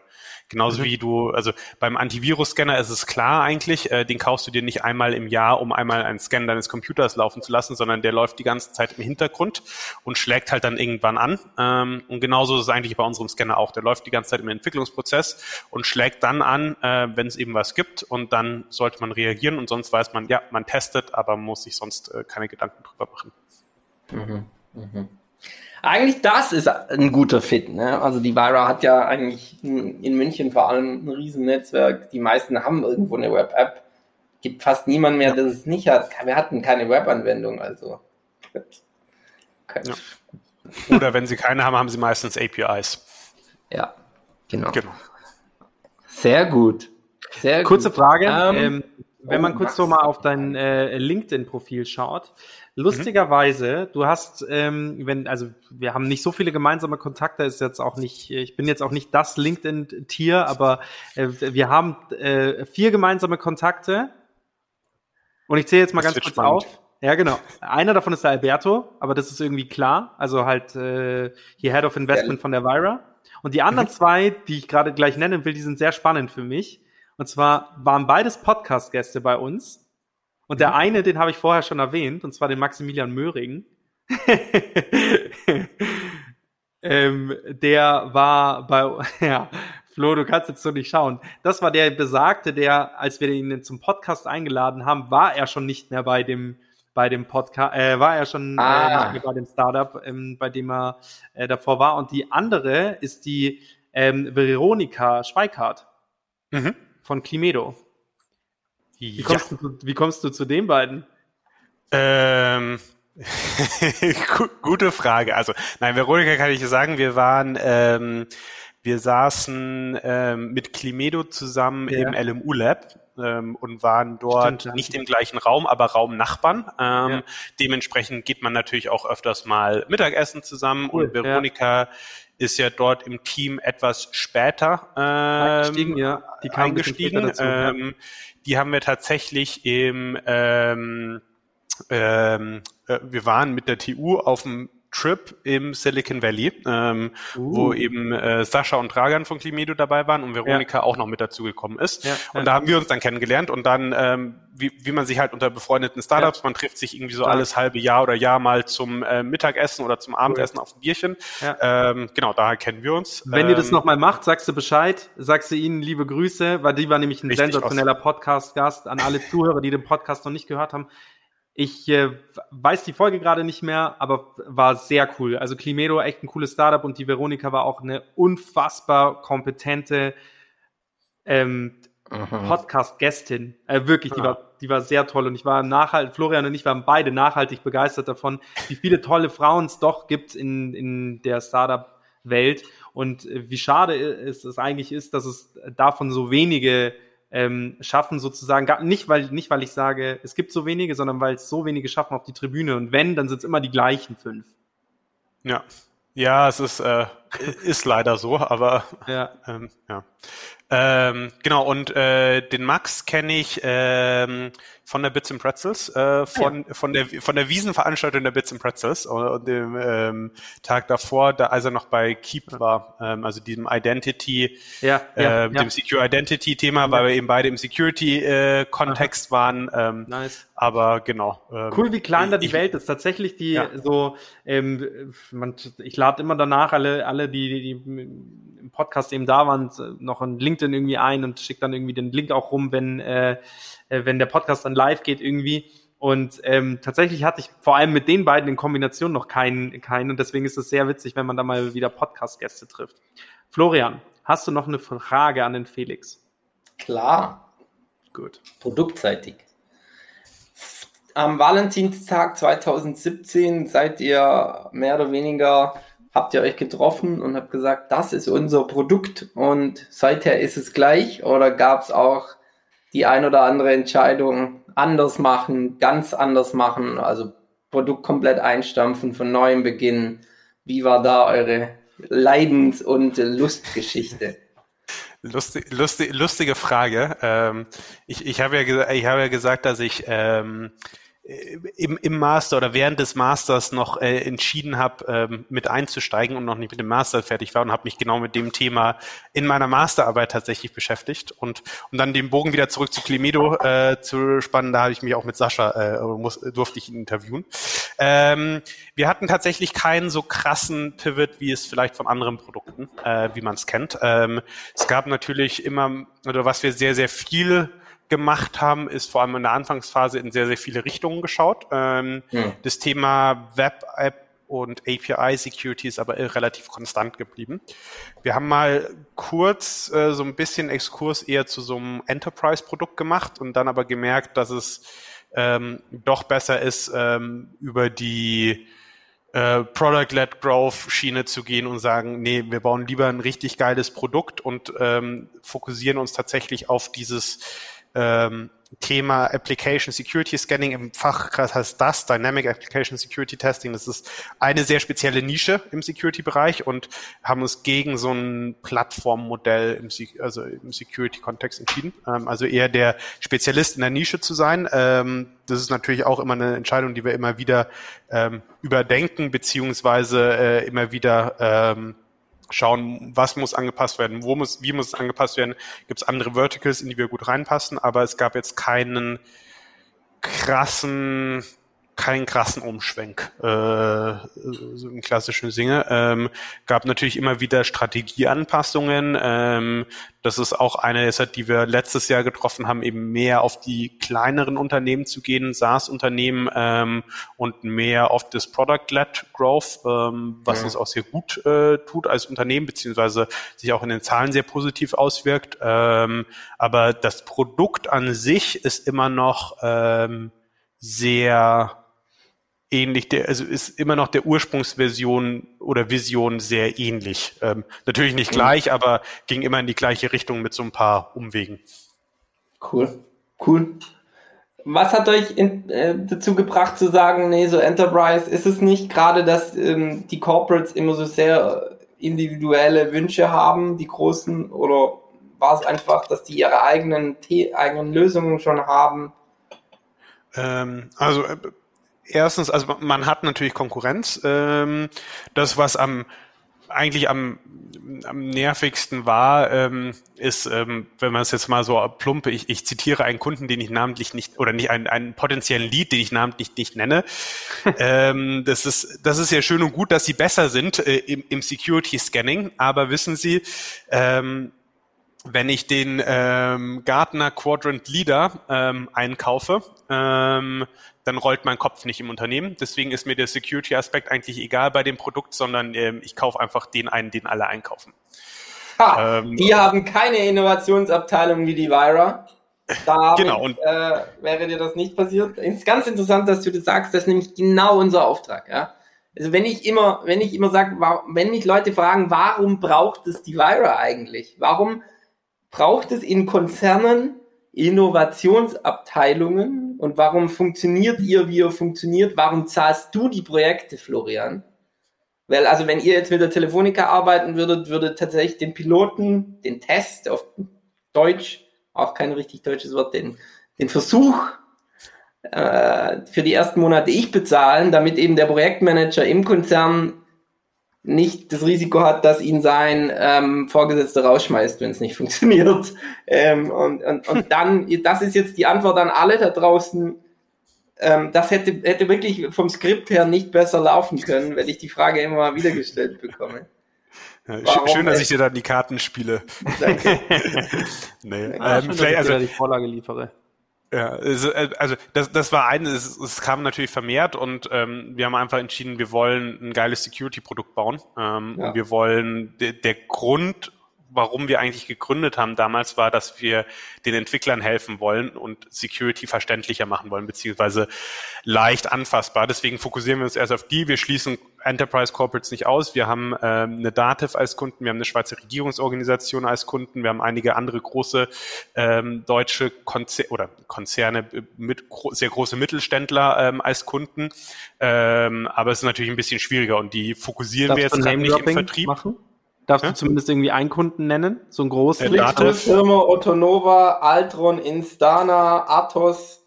Genauso mhm. wie du, also beim Antivirus-Scanner ist es klar eigentlich, äh, den kaufst du dir nicht einmal im Jahr, um einmal einen Scan deines Computers laufen zu lassen, sondern der läuft die ganze Zeit im Hintergrund und schlägt halt dann irgendwann an. Ähm, und genauso ist es eigentlich bei unserem Scanner auch. Der läuft die ganze Zeit im Entwicklungsprozess und schlägt dann an, äh, wenn es eben was gibt und dann sollte man reagieren und sonst weiß man, ja, man testet, aber man muss sich sonst äh, keine Gedanken drüber machen. Mhm. Mhm. Eigentlich das ist ein guter Fit. Ne? Also die Vira hat ja eigentlich in München vor allem ein Riesen-Netzwerk. Die meisten haben irgendwo eine Web-App. Gibt fast niemand mehr, der es nicht hat. Wir hatten keine Web-Anwendung, also. Okay. Ja. Oder wenn sie keine haben, haben sie meistens APIs. Ja, genau. genau. Sehr gut. Sehr Kurze gut. Frage. Ähm, ähm, wenn man oh, kurz so mal auf dein äh, LinkedIn-Profil schaut, Lustigerweise, du hast, ähm, wenn, also wir haben nicht so viele gemeinsame Kontakte, ist jetzt auch nicht, ich bin jetzt auch nicht das LinkedIn-Tier, aber äh, wir haben äh, vier gemeinsame Kontakte. Und ich zähle jetzt mal das ganz kurz spannend. auf. Ja, genau. Einer davon ist der Alberto, aber das ist irgendwie klar. Also halt äh, hier Head of Investment von der Vira. Und die anderen mhm. zwei, die ich gerade gleich nennen will, die sind sehr spannend für mich. Und zwar waren beides Podcast-Gäste bei uns. Und der mhm. eine, den habe ich vorher schon erwähnt, und zwar den Maximilian Möhring. ähm, der war bei, ja, Flo, du kannst jetzt so nicht schauen. Das war der Besagte, der, als wir ihn zum Podcast eingeladen haben, war er schon nicht mehr bei dem, bei dem Podcast, äh, war er schon äh, ah. äh, nicht mehr bei dem Startup, ähm, bei dem er äh, davor war. Und die andere ist die ähm, Veronika Schweikart mhm. Von Climedo. Wie kommst, ja. du, wie kommst du zu den beiden? Ähm, gute Frage. Also, nein, Veronika kann ich sagen, wir waren, ähm, wir saßen ähm, mit Climedo zusammen ja. im LMU Lab ähm, und waren dort Stimmt, nicht im gleichen Raum, aber Raumnachbarn. Ähm, ja. Dementsprechend geht man natürlich auch öfters mal Mittagessen zusammen cool, und Veronika ja. Ist ja dort im Team etwas später ähm, eingestiegen. Ja. Die kam eingestiegen. Dazu, ähm, die haben wir tatsächlich im, ähm, ähm, äh, wir waren mit der TU auf dem Trip im Silicon Valley, ähm, uh. wo eben äh, Sascha und Dragan von Climedo dabei waren und Veronika ja. auch noch mit dazugekommen ist. Ja, und ja. da haben wir uns dann kennengelernt und dann, ähm, wie, wie man sich halt unter befreundeten Startups, man trifft sich irgendwie so alles halbe Jahr oder Jahr mal zum äh, Mittagessen oder zum Abendessen auf ein Bierchen. Ähm, genau, daher kennen wir uns. Wenn ihr das ähm, nochmal macht, sagst du Bescheid, sagst du ihnen liebe Grüße, weil die war nämlich ein sensationeller Podcast-Gast an alle Zuhörer, die den Podcast noch nicht gehört haben. Ich äh, weiß die Folge gerade nicht mehr, aber war sehr cool. Also Climedo, echt ein cooles Startup und die Veronika war auch eine unfassbar kompetente ähm, Podcast-Gästin. Äh, wirklich, die ah. war, die war sehr toll und ich war nachhaltig, Florian und ich waren beide nachhaltig begeistert davon, wie viele tolle Frauen es doch gibt in, in der Startup-Welt und äh, wie schade es, es eigentlich ist, dass es davon so wenige ähm, schaffen sozusagen, gar, nicht, weil, nicht weil ich sage, es gibt so wenige, sondern weil es so wenige schaffen auf die Tribüne und wenn, dann sind es immer die gleichen fünf. Ja. Ja, es ist, äh, Ist leider so, aber Ja. ähm, ja. Ähm, genau, und äh, den Max kenne ich ähm, von der Bits and Pretzels, äh, von, von, der, von der Wiesenveranstaltung der Bits and Pretzels und, und dem ähm, Tag davor, da, als er noch bei Keep war, ähm, also diesem Identity, Ja, ja, äh, ja. dem Secure Identity Thema, weil wir eben beide im Security-Kontext waren. Ähm, Nice. aber genau. Ähm, Cool, wie klein da die ich- Welt ist. Tatsächlich die Ja. so, ähm, man, ich lade immer danach alle, alle die, die, die im Podcast eben da waren, noch ein LinkedIn irgendwie ein und schicke dann irgendwie den Link auch rum, wenn, äh, äh, wenn der Podcast dann live geht irgendwie. Und ähm, tatsächlich hatte ich vor allem mit den beiden in Kombination noch keinen, keinen und deswegen ist es sehr witzig, wenn man da mal wieder Podcast-Gäste trifft. Florian, hast du noch eine Frage an den Felix? Klar, Gut. produktseitig. Am Valentinstag 2017 seid ihr mehr oder weniger, habt ihr euch getroffen und habt gesagt, das ist unser Produkt und seither ist es gleich oder gab es auch die ein oder andere Entscheidung anders machen, ganz anders machen, also Produkt komplett einstampfen, von neuem beginnen. Wie war da eure Leidens- und Lustgeschichte? Lustig, lustig, lustige Frage. Ähm, ich, ich habe ja, ich habe ja gesagt, dass ich ähm, im, im Master oder während des Masters noch äh, entschieden habe, ähm, mit einzusteigen und noch nicht mit dem Master fertig war und habe mich genau mit dem Thema in meiner Masterarbeit tatsächlich beschäftigt und um dann den Bogen wieder zurück zu Climedo äh, zu spannen, da habe ich mich auch mit Sascha äh, muss, durfte ich ihn interviewen. Ähm, wir hatten tatsächlich keinen so krassen Pivot, wie es vielleicht von anderen Produkten, äh, wie man es kennt. Ähm, es gab natürlich immer, oder was wir sehr, sehr viel gemacht haben, ist vor allem in der Anfangsphase in sehr, sehr viele Richtungen geschaut. Ähm, Hm. Das Thema Web-App und API-Security ist aber relativ konstant geblieben. Wir haben mal kurz äh, so ein bisschen Exkurs eher zu so einem Enterprise-Produkt gemacht und dann aber gemerkt, dass es ähm, doch besser ist, ähm, über die äh, Product-led Growth Schiene zu gehen und sagen, nee, wir bauen lieber ein richtig geiles Produkt und ähm, fokussieren uns tatsächlich auf dieses ähm, Thema Application Security Scanning im Fachkreis heißt das Dynamic Application Security Testing. Das ist eine sehr spezielle Nische im Security-Bereich und haben uns gegen so ein Plattformmodell im, also im Security-Kontext entschieden. Ähm, also eher der Spezialist in der Nische zu sein. Ähm, das ist natürlich auch immer eine Entscheidung, die wir immer wieder ähm, überdenken beziehungsweise äh, immer wieder schauen, was muss angepasst werden, wo muss, wie muss es angepasst werden. Gibt es andere Verticals, in die wir gut reinpassen, aber es gab jetzt keinen krassen, keinen krassen Umschwenk, äh, so im klassischen Sinne. Ähm, gab natürlich immer wieder Strategieanpassungen. Ähm, das ist auch eine, die wir letztes Jahr getroffen haben, eben mehr auf die kleineren Unternehmen zu gehen, SaaS-Unternehmen ähm, und mehr auf das Product-led Growth, ähm, was Ja. uns auch sehr gut äh, tut als Unternehmen, beziehungsweise sich auch in den Zahlen sehr positiv auswirkt. Ähm, aber das Produkt an sich ist immer noch ähm, sehr ähnlich, der, also ist immer noch der Ursprungsversion oder Vision sehr ähnlich. Ähm, natürlich nicht gleich, aber ging immer in die gleiche Richtung mit so ein paar Umwegen. Cool, cool. Was hat euch in, äh, dazu gebracht zu sagen, nee, so Enterprise ist es nicht, gerade dass ähm, die Corporates immer so sehr individuelle Wünsche haben, die großen, oder war es einfach, dass die ihre eigenen, eigenen Lösungen schon haben? Ähm, also äh, erstens, also man hat natürlich Konkurrenz. Ähm, das, was am eigentlich am, am nervigsten war, ähm, ist, ähm, wenn man es jetzt mal so plumpe, ich, ich zitiere einen Kunden, den ich namentlich nicht, oder nicht einen, einen potenziellen Lead, den ich namentlich nicht nenne. ähm, das ist, das ist ja schön und gut, dass sie besser sind äh, im, im Security Scanning, aber wissen Sie, ähm, wenn ich den ähm, Gartner Quadrant Leader ähm, einkaufe, ähm, dann rollt mein Kopf nicht im Unternehmen. Deswegen ist mir der Security-Aspekt eigentlich egal bei dem Produkt, sondern ähm, ich kaufe einfach den einen, den alle einkaufen. Ha, Ähm, die haben keine Innovationsabteilung wie die Vira. Da Genau, ich, und- äh, wäre dir das nicht passiert. Es ist ganz interessant, dass du das sagst. Das ist nämlich genau unser Auftrag. Ja? Also wenn ich immer, wenn ich immer sage, wenn mich Leute fragen, warum braucht es die Vira eigentlich? Warum braucht es in Konzernen Innovationsabteilungen und warum funktioniert ihr, wie ihr funktioniert? Warum zahlst du die Projekte, Florian? Weil, also wenn ihr jetzt mit der Telefonica arbeiten würdet, würde tatsächlich den Piloten, den Test auf Deutsch, auch kein richtig deutsches Wort, den, den Versuch äh, für die ersten Monate ich bezahlen, damit eben der Projektmanager im Konzern nicht das Risiko hat, dass ihn sein ähm, Vorgesetzter rausschmeißt, wenn es nicht funktioniert. Ähm, und, und, und dann, das ist jetzt die Antwort an alle da draußen. Ähm, das hätte, hätte wirklich vom Skript her nicht besser laufen können, wenn ich die Frage immer mal wieder gestellt bekomme. Ja, schön, dass ich dir dann die Karten spiele. Danke. nee, ja, ähm, schön, vielleicht, also, die Vorlage liefere. Ja, also, also das, das war ein, es, es kam natürlich vermehrt und ähm, wir haben einfach entschieden, wir wollen ein geiles Security-Produkt bauen. Ähm, ja. Und wir wollen, de, der Grund warum wir eigentlich gegründet haben damals, war, dass wir den Entwicklern helfen wollen und Security verständlicher machen wollen, beziehungsweise leicht anfassbar. Deswegen fokussieren wir uns erst auf die. Wir schließen Enterprise Corporates nicht aus. Wir haben ähm, eine Dativ als Kunden, wir haben eine Schweizer Regierungsorganisation als Kunden, wir haben einige andere große ähm, deutsche Konzer oder Konzerne mit gro sehr große Mittelständler ähm, als Kunden. Ähm, aber es ist natürlich ein bisschen schwieriger und die fokussieren Darfst wir jetzt nicht im Vertrieb. Machen? Darfst ja? du zumindest irgendwie einen Kunden nennen? So einen großen? Äh, Firma Ottonova, Altron, Instana, Atos.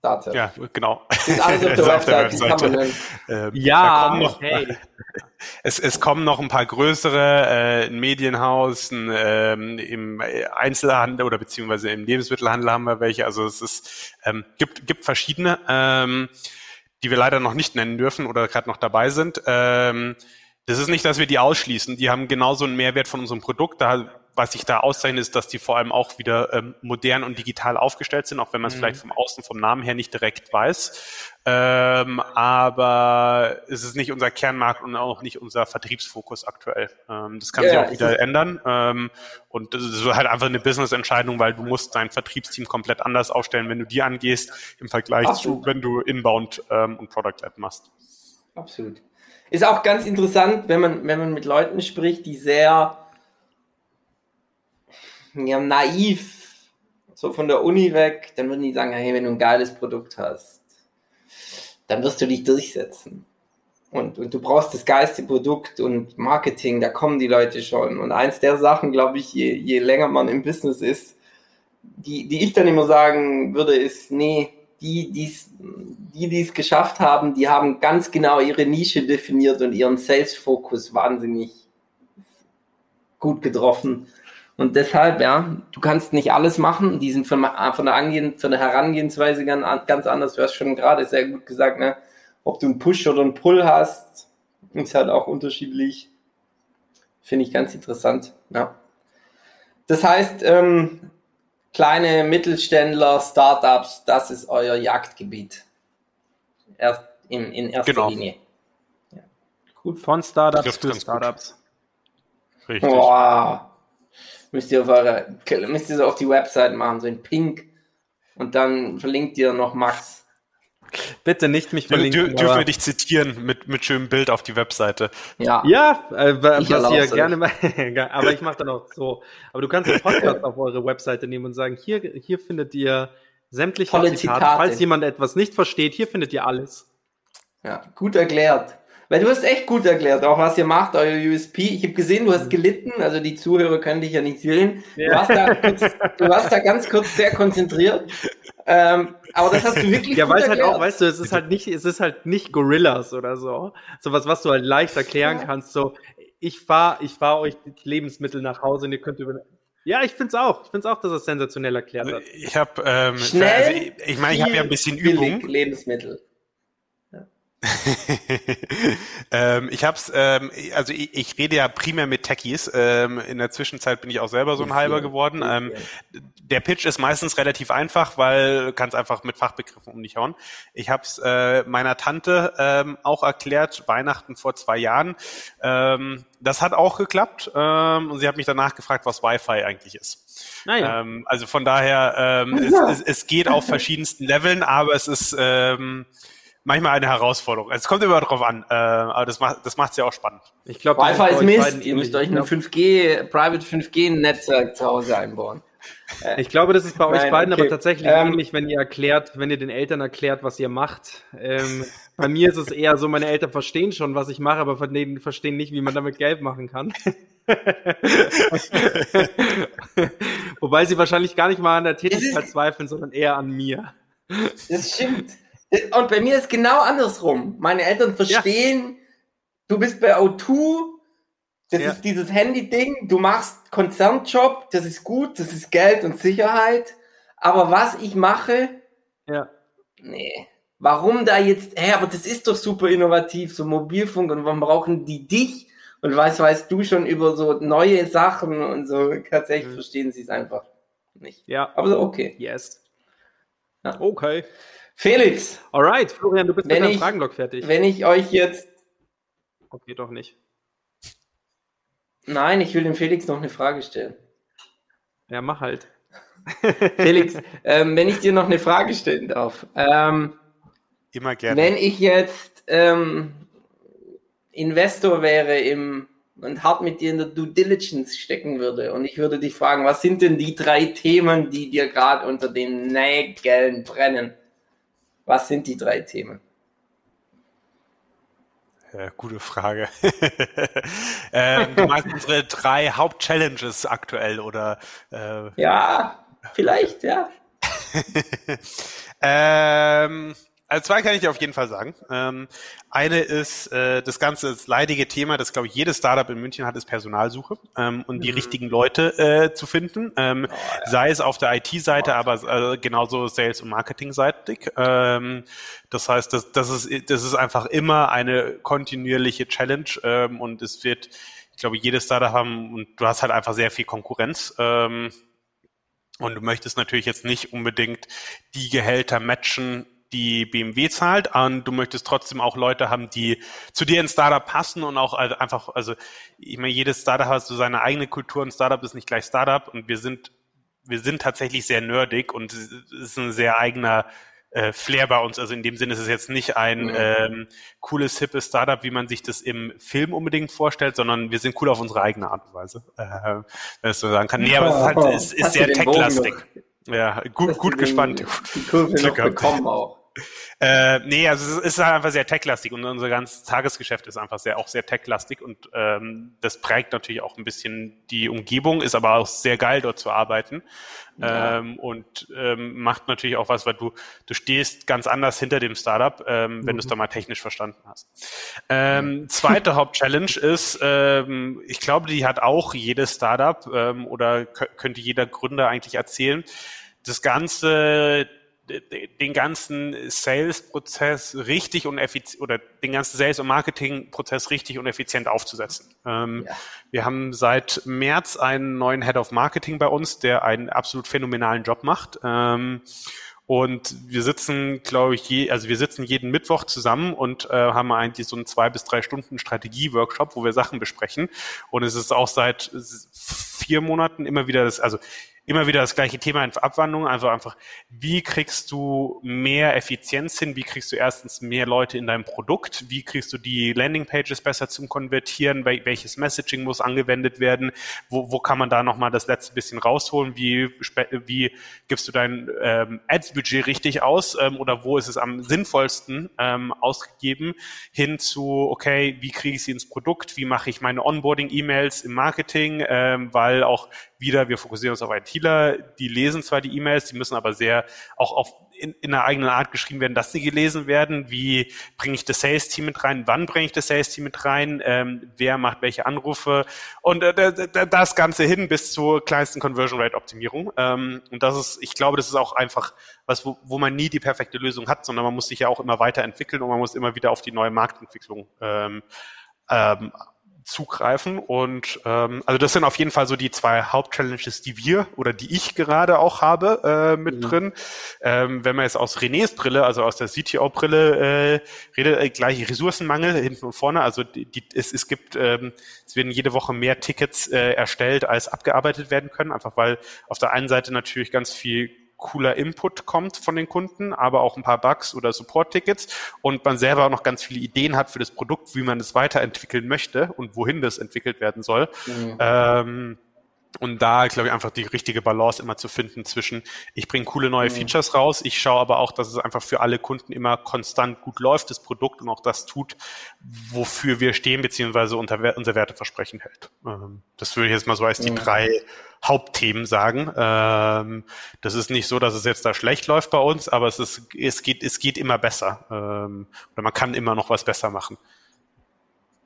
Dativ. Ja, genau. Sind alles auf der Website. Die kann man ähm, ja, noch, hey. es, es kommen noch ein paar größere, äh, ein Medienhaus, ein, ähm, im Einzelhandel oder beziehungsweise im Lebensmittelhandel haben wir welche. Also es ist, ähm, gibt, gibt verschiedene, ähm, die wir leider noch nicht nennen dürfen oder gerade noch dabei sind. Ähm, das ist nicht, dass wir die ausschließen. Die haben genauso einen Mehrwert von unserem Produkt. Da, was sich da auszeichnet, ist, dass die vor allem auch wieder ähm, modern und digital aufgestellt sind, auch wenn man es mhm. vielleicht vom Außen, vom Namen her nicht direkt weiß. Ähm, aber es ist nicht unser Kernmarkt und auch nicht unser Vertriebsfokus aktuell. Ähm, das kann ja, sich auch wieder ändern. Ähm, und das ist halt einfach eine Business-Entscheidung, weil du musst dein Vertriebsteam komplett anders aufstellen, wenn du die angehst, im Vergleich Absolut. zu, wenn du Inbound ähm, und Product App machst. Absolut. Ist auch ganz interessant, wenn man, wenn man mit Leuten spricht, die sehr ja, naiv, so von der Uni weg, dann würden die sagen, hey, wenn du ein geiles Produkt hast, dann wirst du dich durchsetzen. Und, und du brauchst das geilste Produkt und Marketing, da kommen die Leute schon. Und eins der Sachen, glaube ich, je, je länger man im Business ist, die, die ich dann immer sagen würde, ist, nee, die, die's, die, die es geschafft haben, die haben ganz genau ihre Nische definiert und ihren Sales-Fokus wahnsinnig gut getroffen. Und deshalb, ja, du kannst nicht alles machen. Die sind von, von, der, Angehen, von der Herangehensweise ganz, ganz anders. Du hast schon gerade sehr gut gesagt, ne? ob du einen Push oder einen Pull hast, ist halt auch unterschiedlich. Finde ich ganz interessant. Ja. Das heißt, ähm, kleine Mittelständler, Startups, das ist euer Jagdgebiet. Erst in, in erster genau. Linie. Ja. Gut. Von Startups für Startups. Gut. Richtig. Boah. Müsst ihr auf eure, müsst ihr so auf die Website machen, so in Pink. Und dann verlinkt ihr noch Max. Bitte nicht mich verlinken. Dür dürfen wir dich zitieren mit, mit schönem Bild auf die Webseite. Ja, ja äh, was ihr gerne mal, aber ich mache dann auch so. Aber du kannst den Podcast auf eure Webseite nehmen und sagen, hier, hier findet ihr sämtliche Zitate. Zitate. Falls jemand etwas nicht versteht, hier findet ihr alles. Ja, gut erklärt. Weil du hast echt gut erklärt, auch was ihr macht, euer USP. Ich habe gesehen, du hast mhm. gelitten, also die Zuhörer können dich ja nicht sehen. Ja. Du, warst da kurz, du warst da ganz kurz sehr konzentriert. Ähm, aber das hast du wirklich Ja, weil es halt auch, weißt du, es ist halt nicht, es ist halt nicht Gorillas oder so. Sowas, was du halt leicht erklären ja. kannst. So, ich fahr, ich fahr euch Lebensmittel nach Hause und ihr könnt über. Ja, ich find's auch. Ich find's auch, dass es sensationell erklärt hat. Ich habe, ähm, Schnell, also ich, ich meine, ich habe ja ein bisschen Übung. Lebensmittel. ähm, ich hab's, ähm, also ich, ich, rede ja primär mit Techies. Ähm, in der Zwischenzeit bin ich auch selber so ein Halber geworden. Ähm, der Pitch ist meistens relativ einfach, weil du kannst einfach mit Fachbegriffen um dich hauen. Ich habe es äh, meiner Tante ähm, auch erklärt, Weihnachten vor zwei Jahren. Ähm, das hat auch geklappt ähm, und sie hat mich danach gefragt, was Wi-Fi eigentlich ist. Naja. Ähm, also von daher, ähm, es, es, es geht auf verschiedensten Leveln, aber es ist ähm, manchmal eine Herausforderung. Es kommt immer drauf an, äh, aber das macht das macht's ja auch spannend. Ich glaube, Wi-Fi ist Mist. Ihr müsst euch ein 5G, Private 5G Netzwerk zu Hause einbauen. Ich glaube, das ist bei euch Nein, beiden okay. aber tatsächlich Ähm, ähnlich, wenn ihr erklärt, wenn ihr den Eltern erklärt, was ihr macht. Ähm, bei mir ist es eher so, meine Eltern verstehen schon, was ich mache, aber verstehen nicht, wie man damit Geld machen kann. Wobei sie wahrscheinlich gar nicht mal an der Tätigkeit zweifeln, sondern eher an mir. Das stimmt. Und bei mir ist genau andersrum. Meine Eltern verstehen, du bist bei O2, das Ja. ist dieses Handy-Ding, du machst Konzernjob, das ist gut, das ist Geld und Sicherheit. Aber was ich mache, Ja. nee. Warum da jetzt, hä, aber das ist doch super innovativ, so Mobilfunk und warum brauchen die dich? Und was weißt du schon über so neue Sachen und so? Tatsächlich Mhm. verstehen sie es einfach nicht. Ja. Aber so, okay. Yes. Ja. Okay. Felix, Alright, Florian, du bist Wenn mit deinem ich- Fragenblock fertig. wenn ich euch jetzt Okay, doch nicht. Nein, ich will dem Felix noch eine Frage stellen. Ja, mach halt. Felix, ähm, wenn ich dir noch eine Frage stellen darf. Ähm, Immer gerne. wenn ich jetzt ähm, Investor wäre im und hart mit dir in der Due Diligence stecken würde und ich würde dich fragen, was sind denn die drei Themen, die dir gerade unter den Nägeln brennen? Was sind die drei Themen? Ja, gute Frage. ähm, du meinst unsere drei Hauptchallenges aktuell oder äh, Ja, vielleicht, ja. ähm, also zwei kann ich dir auf jeden Fall sagen. Ähm, eine ist äh, das ganze das leidige Thema, das glaube ich jedes Startup in München hat, ist Personalsuche ähm, und die richtigen Leute äh, zu finden. Ähm, Sei es auf der IT-Seite, aber äh, genauso Sales- und Marketing-seitig. Ähm, das heißt, das, das, ist, das ist einfach immer eine kontinuierliche Challenge ähm, und es wird, ich glaube, jedes Startup haben und du hast halt einfach sehr viel Konkurrenz. Ähm, und du möchtest natürlich jetzt nicht unbedingt die Gehälter matchen, die BMW zahlt. Und du möchtest trotzdem auch Leute haben, die zu dir ins Startup passen und auch also einfach, also ich meine, jedes Startup hat so seine eigene Kultur. Ein Startup ist nicht gleich Startup und wir sind, wir sind tatsächlich sehr nerdig und es ist ein sehr eigener äh, Flair bei uns. Also in dem Sinne ist es jetzt nicht ein Mhm. ähm, cooles, hippes Startup, wie man sich das im Film unbedingt vorstellt, sondern wir sind cool auf unsere eigene Art und Weise, äh, wenn es so sagen kann. Nee, aber es ist halt, es ist sehr tech-lastig. Ja, gut, Hast gut gespannt. Die Kurve Glück noch bekommen auch. Äh, nee, also es ist halt einfach sehr techlastig und unser ganzes Tagesgeschäft ist einfach sehr auch sehr techlastig und ähm, das prägt natürlich auch ein bisschen die Umgebung, ist aber auch sehr geil dort zu arbeiten Ja. ähm, und ähm, macht natürlich auch was, weil du du stehst ganz anders hinter dem Startup, ähm, wenn du es da mal technisch verstanden hast. Ähm, zweite Hauptchallenge ist, ähm, ich glaube, die hat auch jedes Startup ähm, oder kö- könnte jeder Gründer eigentlich erzählen. Das ganze den ganzen Sales-Prozess richtig und effizient oder den ganzen Sales- und Marketing-Prozess richtig und effizient aufzusetzen. Ähm, Ja. Wir haben seit März einen neuen Head of Marketing bei uns, der einen absolut phänomenalen Job macht. Ähm, und wir sitzen, glaube ich, je, also wir sitzen jeden Mittwoch zusammen und äh, haben eigentlich so einen zwei bis drei Stunden Strategie-Workshop, wo wir Sachen besprechen. Und es ist auch seit vier Monaten immer wieder das, also immer wieder das gleiche Thema in Abwandlung, also einfach, wie kriegst du mehr Effizienz hin, wie kriegst du erstens mehr Leute in deinem Produkt, wie kriegst du die Landingpages besser zum Konvertieren, wel welches Messaging muss angewendet werden, wo, wo kann man da nochmal das letzte bisschen rausholen, wie, wie gibst du dein ähm, Ads-Budget richtig aus? Ähm, oder wo ist es am sinnvollsten ähm, ausgegeben, hin zu, okay, wie kriege ich sie ins Produkt, wie mache ich meine Onboarding-E-Mails im Marketing, ähm, weil auch wieder, wir fokussieren uns auf ITler, die lesen zwar die E-Mails, die müssen aber sehr auch auf in, in einer eigenen Art geschrieben werden, dass sie gelesen werden. Wie bringe ich das Sales-Team mit rein? Wann bringe ich das Sales-Team mit rein? Ähm, wer macht welche Anrufe? Und äh, da- da- das Ganze hin bis zur kleinsten Conversion Rate Optimierung. Ähm, und das ist, ich glaube, das ist auch einfach was, wo, wo man nie die perfekte Lösung hat, sondern man muss sich ja auch immer weiterentwickeln und man muss immer wieder auf die neue Marktentwicklung ähm, ähm, zugreifen. Und ähm, also das sind auf jeden Fall so die zwei Hauptchallenges, die wir oder die ich gerade auch habe äh, mit Mhm. drin. Ähm, wenn man jetzt aus Renés Brille, also aus der CTO-Brille äh, redet, äh, gleich Ressourcenmangel hinten und vorne. Also die, die, es, es gibt, ähm, es werden jede Woche mehr Tickets äh, erstellt, als abgearbeitet werden können, einfach weil auf der einen Seite natürlich ganz viel cooler Input kommt von den Kunden, aber auch ein paar Bugs oder Support-Tickets und man selber auch noch ganz viele Ideen hat für das Produkt, wie man es weiterentwickeln möchte und wohin das entwickelt werden soll. Mhm. Ähm, und da, glaube ich, einfach die richtige Balance immer zu finden zwischen, ich bringe coole neue mhm. Features raus, ich schaue aber auch, dass es einfach für alle Kunden immer konstant gut läuft, das Produkt und auch das tut, wofür wir stehen, beziehungsweise unser, unser Werteversprechen hält. Ähm, das würde ich jetzt mal so als die mhm. drei Hauptthemen sagen. Ähm, das ist nicht so, dass es jetzt da schlecht läuft bei uns, aber es ist, es geht, es geht immer besser. Ähm, oder man kann immer noch was besser machen.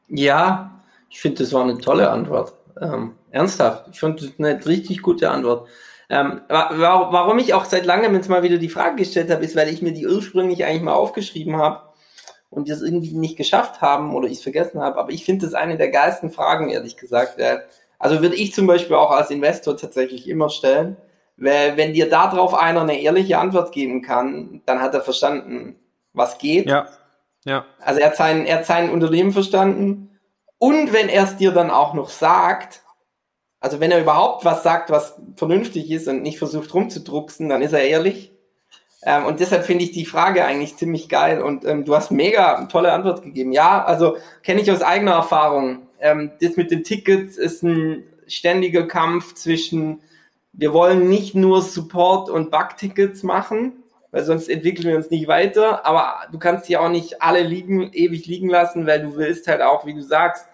Ja, ich finde, das war eine tolle Antwort. Ähm, ernsthaft, ich fand das eine richtig gute Antwort. Ähm, warum ich auch seit langem jetzt mal wieder die Frage gestellt habe, ist, weil ich mir die ursprünglich eigentlich mal aufgeschrieben habe und das irgendwie nicht geschafft haben oder ich es vergessen habe. Aber ich finde das eine der geilsten Fragen, ehrlich gesagt. Also würde ich zum Beispiel auch als Investor tatsächlich immer stellen, weil wenn dir darauf einer eine ehrliche Antwort geben kann, dann hat er verstanden, was geht. Ja. Ja. Also er hat sein, er hat sein Unternehmen verstanden und wenn er es dir dann auch noch sagt, also wenn er überhaupt was sagt, was vernünftig ist und nicht versucht rumzudrucksen, dann ist er ehrlich. Ähm, und deshalb finde ich die Frage eigentlich ziemlich geil und ähm, du hast mega tolle Antwort gegeben. Ja, also kenne ich aus eigener Erfahrung. Ähm, das mit den Tickets ist ein ständiger Kampf zwischen, wir wollen nicht nur Support und Bug-Tickets machen, weil sonst entwickeln wir uns nicht weiter, aber du kannst die auch nicht alle liegen, ewig liegen lassen, weil du willst halt auch, wie du sagst,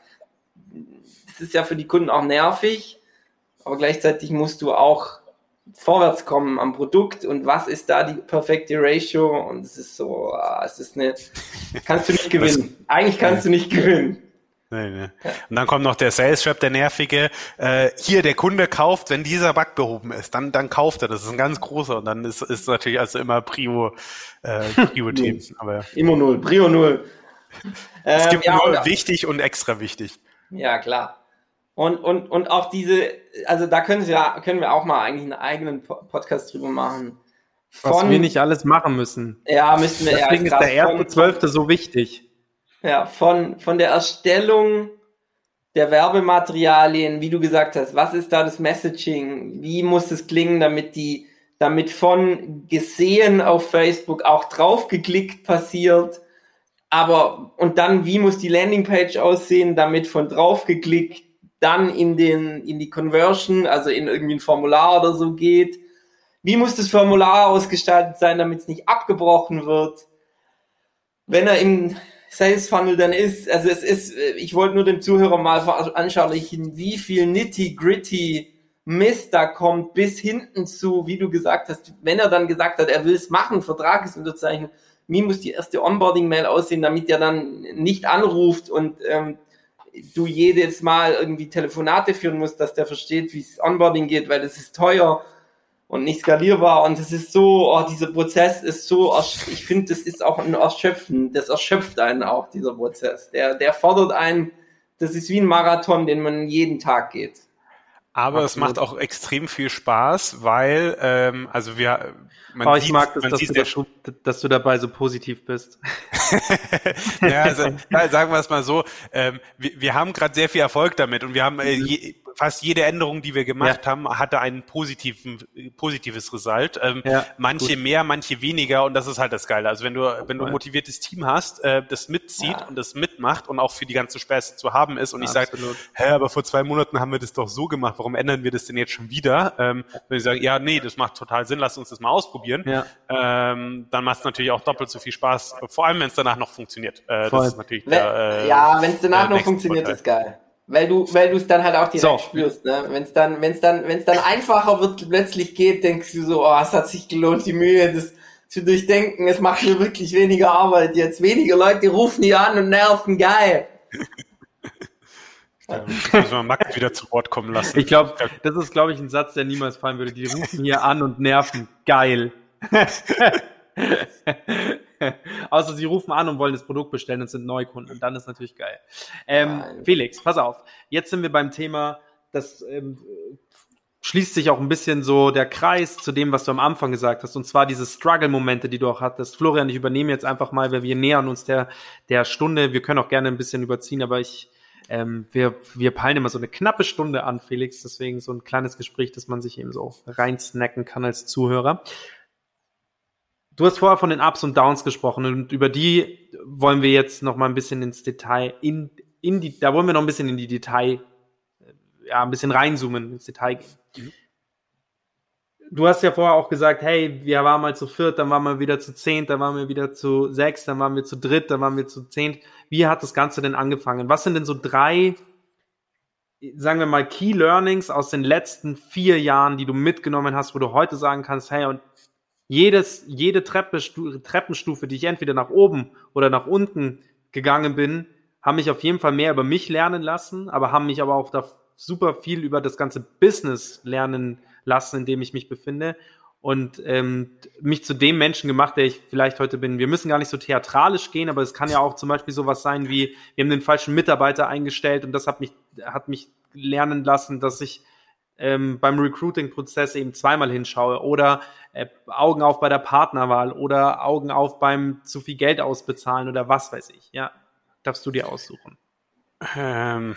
ist ja für die Kunden auch nervig, aber gleichzeitig musst du auch vorwärts kommen am Produkt und was ist da die perfekte Ratio und es ist so, ah, es ist eine, kannst du nicht gewinnen. Eigentlich kannst du nicht gewinnen. Nee, nee. Und dann kommt noch der Sales Rep, der nervige. Äh, hier, der Kunde kauft, wenn dieser Bug behoben ist, dann, dann kauft er. Das ist ein ganz großer. Und dann ist, ist natürlich also immer Prio, äh, Prio-Themen. Aber immer null, Prio null. Es gibt ähm, ja, nur wichtig und extra wichtig. Ja, klar. Und, und, und auch diese, also da können, wir, können wir auch mal eigentlich einen eigenen Podcast drüber machen. Von, Was wir nicht alles machen müssen. Ja, müssen wir Deswegen ja, ist der erste Zwölfte so wichtig. Ja, von, von der Erstellung der Werbematerialien, wie du gesagt hast, was ist da das Messaging? Wie muss es klingen, damit die, damit von gesehen auf Facebook auch draufgeklickt passiert? Aber, und dann, wie muss die Landingpage aussehen, damit von draufgeklickt dann in den, in die Conversion, also in irgendwie ein Formular oder so geht. Wie muss das Formular ausgestaltet sein, damit es nicht abgebrochen wird? Wenn er im Sales Funnel dann ist, also es ist, ich wollte nur dem Zuhörer mal veranschaulichen, wie viel nitty gritty Mist da kommt bis hinten zu, wie du gesagt hast, wenn er dann gesagt hat, er will es machen, Vertrag ist unterzeichnet, wie muss die erste Onboarding-Mail aussehen, damit er dann nicht anruft und ähm, du jedes Mal irgendwie Telefonate führen musst, dass der versteht, wie es Onboarding geht, weil das ist teuer und nicht skalierbar und es ist so, oh, dieser Prozess ist so, ich finde, das ist auch ein Erschöpfen, das erschöpft einen auch, dieser Prozess. Der, der fordert einen, das ist wie ein Marathon, den man jeden Tag geht. Aber Absolut. es macht auch extrem viel Spaß, weil, ähm, also wir, man oh, ich sieht, mag das, dass du, da, dass du, dabei so positiv bist. ja, also, sagen wir es mal so, ähm, wir, wir haben gerade sehr viel Erfolg damit und wir haben äh, je, fast jede Änderung, die wir gemacht ja. haben, hatte ein positiven, positives Result. Ähm, ja, manche gut. mehr, manche weniger und das ist halt das Geile. Also wenn du, wenn du ein motiviertes Team hast, äh, das mitzieht ja. und das mitmacht und auch für die ganze Späße zu haben ist und ich sage, hä, aber vor zwei Monaten haben wir das doch so gemacht, warum ändern wir das denn jetzt schon wieder? Ähm, wenn ich sage, ja, nee, das macht total Sinn, lass uns das mal ausprobieren, ja. ähm, dann macht es natürlich auch doppelt so viel Spaß, vor allem wenn es danach noch funktioniert. Äh, das ist natürlich der, äh, ja, wenn es danach noch funktioniert, Vorteil. ist geil. Weil du, weil du es dann halt auch direkt so. spürst, ne? Wenn es dann, wenn es dann, wenn es dann einfacher wird, plötzlich geht, denkst du so, oh, es hat sich gelohnt, die Mühe, das zu durchdenken. Es macht mir wirklich weniger Arbeit jetzt. Weniger Leute rufen die an und nerven, geil. Ja, müssen wir Max wieder zu Wort kommen lassen. Ich glaube, das ist, glaube ich, ein Satz, der niemals fallen würde. Die rufen hier an und nerven. Geil. Außer sie rufen an und wollen das Produkt bestellen und sind Neukunden. Und dann ist natürlich geil. Ähm, Felix, pass auf. Jetzt sind wir beim Thema, das ähm, schließt sich auch ein bisschen so der Kreis zu dem, was du am Anfang gesagt hast. Und zwar diese Struggle-Momente, die du auch hattest. Florian, ich übernehme jetzt einfach mal, weil wir nähern uns der, der Stunde. Wir können auch gerne ein bisschen überziehen, aber ich, ähm, wir, wir peilen immer so eine knappe Stunde an, Felix. Deswegen so ein kleines Gespräch, dass man sich eben so reinsnacken kann als Zuhörer. Du hast vorher von den Ups und Downs gesprochen und über die wollen wir jetzt noch mal ein bisschen ins Detail, in, in die, da wollen wir noch ein bisschen in die Detail, ja, ein bisschen reinzoomen, ins Detail gehen. Mhm. Du hast ja vorher auch gesagt, hey, wir waren mal zu viert, dann waren wir wieder zu zehnt, dann waren wir wieder zu sechs, dann waren wir zu dritt, dann waren wir zu zehnt. Wie hat das Ganze denn angefangen? Was sind denn so drei, sagen wir mal, Key Learnings aus den letzten vier Jahren, die du mitgenommen hast, wo du heute sagen kannst, hey, und jedes, jede Treppe, Treppenstufe, die ich entweder nach oben oder nach unten gegangen bin, haben mich auf jeden Fall mehr über mich lernen lassen, aber haben mich aber auch da super viel über das ganze Business lernen lassen, in dem ich mich befinde und ähm, mich zu dem Menschen gemacht, der ich vielleicht heute bin. Wir müssen gar nicht so theatralisch gehen, aber es kann ja auch zum Beispiel sowas sein wie, wir haben den falschen Mitarbeiter eingestellt und das hat mich, hat mich lernen lassen, dass ich ähm, beim Recruiting-Prozess eben zweimal hinschaue oder äh, Augen auf bei der Partnerwahl oder Augen auf beim zu viel Geld ausbezahlen oder was weiß ich. Ja, darfst du dir aussuchen. Ähm,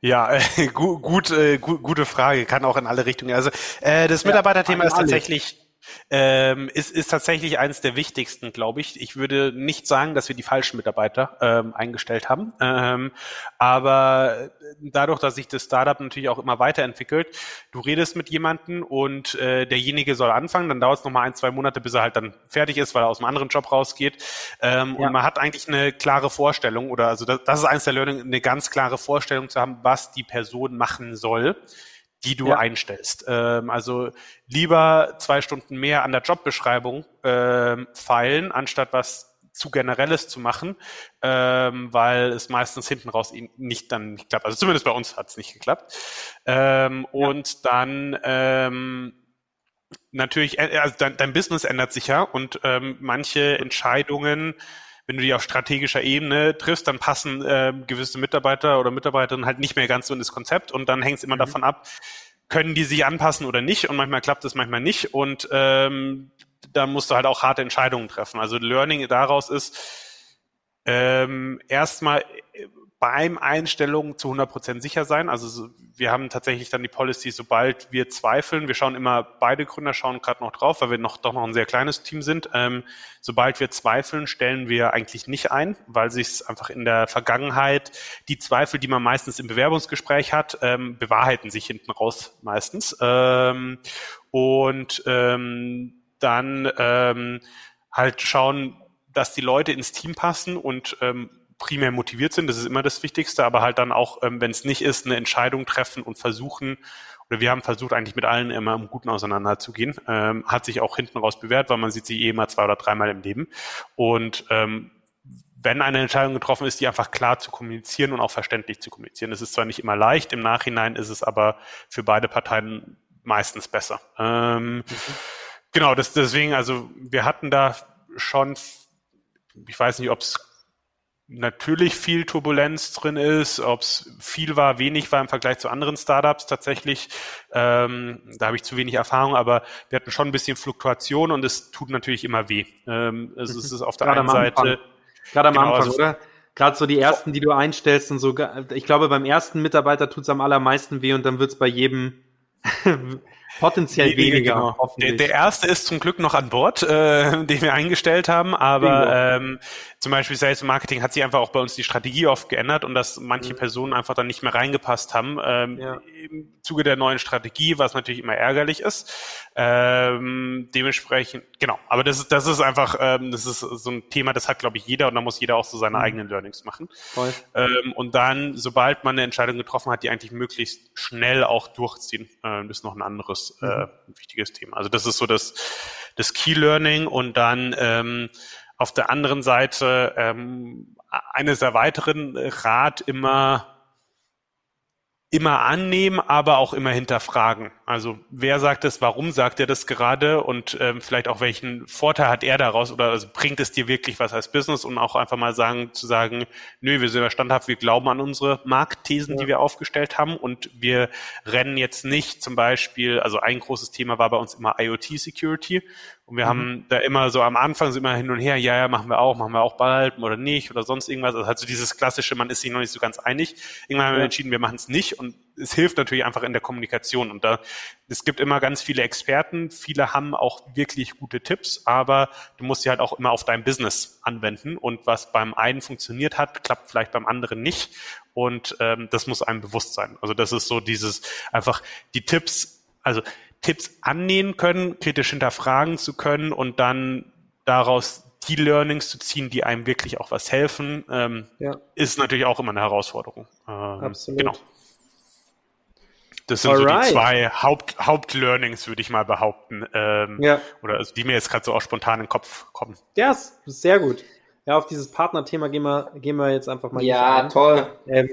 ja, äh, gut, gut, äh, gute Frage, kann auch in alle Richtungen. Also äh, das Mitarbeiterthema ja, ist tatsächlich ähm, ist, ist tatsächlich eines der wichtigsten, glaube ich. Ich würde nicht sagen, dass wir die falschen Mitarbeiter ähm, eingestellt haben, ähm, aber dadurch, dass sich das Startup natürlich auch immer weiterentwickelt, du redest mit jemandem und äh, derjenige soll anfangen, dann dauert es nochmal ein, zwei Monate, bis er halt dann fertig ist, weil er aus einem anderen Job rausgeht. Ähm, ja. Und man hat eigentlich eine klare Vorstellung, oder also das, das ist eines der Learning, eine ganz klare Vorstellung zu haben, was die Person machen soll die du ja. einstellst. Ähm, also lieber zwei Stunden mehr an der Jobbeschreibung ähm, feilen, anstatt was zu generelles zu machen, ähm, weil es meistens hinten raus nicht dann nicht klappt. Also zumindest bei uns hat es nicht geklappt. Ähm, ja. Und dann ähm, natürlich, äh, also dein, dein Business ändert sich ja und ähm, manche Entscheidungen wenn du die auf strategischer Ebene triffst, dann passen äh, gewisse Mitarbeiter oder Mitarbeiterinnen halt nicht mehr ganz so in das Konzept und dann hängt es immer mhm. davon ab, können die sich anpassen oder nicht und manchmal klappt es, manchmal nicht und ähm, da musst du halt auch harte Entscheidungen treffen. Also Learning daraus ist ähm, erstmal beim Einstellung zu 100% sicher sein. Also wir haben tatsächlich dann die Policy, sobald wir zweifeln, wir schauen immer, beide Gründer schauen gerade noch drauf, weil wir noch doch noch ein sehr kleines Team sind. Ähm, sobald wir zweifeln, stellen wir eigentlich nicht ein, weil sich einfach in der Vergangenheit die Zweifel, die man meistens im Bewerbungsgespräch hat, ähm, bewahrheiten sich hinten raus meistens. Ähm, und ähm, dann ähm, halt schauen, dass die Leute ins Team passen und ähm, primär motiviert sind, das ist immer das Wichtigste, aber halt dann auch, ähm, wenn es nicht ist, eine Entscheidung treffen und versuchen, oder wir haben versucht, eigentlich mit allen immer im Guten auseinanderzugehen. Ähm, hat sich auch hinten raus bewährt, weil man sieht sie eh immer zwei oder dreimal im Leben. Und ähm, wenn eine Entscheidung getroffen ist, die einfach klar zu kommunizieren und auch verständlich zu kommunizieren. Das ist zwar nicht immer leicht, im Nachhinein ist es aber für beide Parteien meistens besser. Ähm, mhm. Genau, das, deswegen, also wir hatten da schon, ich weiß nicht, ob es natürlich viel Turbulenz drin ist, ob es viel war, wenig war im Vergleich zu anderen Startups tatsächlich. Ähm, da habe ich zu wenig Erfahrung, aber wir hatten schon ein bisschen Fluktuation und es tut natürlich immer weh. Ähm, es, es ist auf der Gerade einen Seite. Gerade am genau, Anfang, also, oder? Gerade so die ersten, die du einstellst und so. Ich glaube, beim ersten Mitarbeiter tut es am allermeisten weh und dann wird es bei jedem Potenziell nee, weniger. Genau. Der, der, erste ist zum Glück noch an Bord, äh, den wir eingestellt haben, aber ähm, zum Beispiel Sales und Marketing hat sich einfach auch bei uns die Strategie oft geändert und dass manche mhm. Personen einfach dann nicht mehr reingepasst haben ähm, ja. im Zuge der neuen Strategie, was natürlich immer ärgerlich ist. Ähm, dementsprechend, genau, aber das ist, das ist einfach, ähm, das ist so ein Thema, das hat, glaube ich, jeder und da muss jeder auch so seine mhm. eigenen Learnings machen. Ähm, und dann, sobald man eine Entscheidung getroffen hat, die eigentlich möglichst schnell auch durchziehen, äh, das ist noch ein anderes äh, mhm. wichtiges Thema. Also das ist so das, das Key Learning und dann ähm, auf der anderen Seite ähm, eines der weiteren Rat immer immer annehmen, aber auch immer hinterfragen. Also wer sagt es, warum sagt er das gerade und ähm, vielleicht auch welchen Vorteil hat er daraus oder also bringt es dir wirklich was als Business und auch einfach mal sagen zu sagen, nö, wir sind ja standhaft, wir glauben an unsere Marktthesen, ja. die wir aufgestellt haben und wir rennen jetzt nicht zum Beispiel, also ein großes Thema war bei uns immer IoT Security und wir mhm. haben da immer so am Anfang so immer hin und her, ja, ja, machen wir auch, machen wir auch bald oder nicht oder sonst irgendwas. Also halt so dieses klassische, man ist sich noch nicht so ganz einig. Irgendwann haben wir entschieden, wir machen es nicht und es hilft natürlich einfach in der Kommunikation. Und da, es gibt immer ganz viele Experten, viele haben auch wirklich gute Tipps, aber du musst sie halt auch immer auf dein Business anwenden. Und was beim einen funktioniert hat, klappt vielleicht beim anderen nicht. Und ähm, das muss einem bewusst sein. Also das ist so dieses einfach die Tipps, also Tipps annehmen können, kritisch hinterfragen zu können und dann daraus die Learnings zu ziehen, die einem wirklich auch was helfen, ähm, ja. ist natürlich auch immer eine Herausforderung. Ähm, Absolut. Genau. Das sind Alright. so die zwei Haupt, Hauptlearnings, würde ich mal behaupten. Ähm, ja. Oder also die mir jetzt gerade so auch spontan in den Kopf kommen. Ja, ist sehr gut. Ja, auf dieses Partnerthema gehen wir, gehen wir jetzt einfach mal. Ja, toll. Ähm,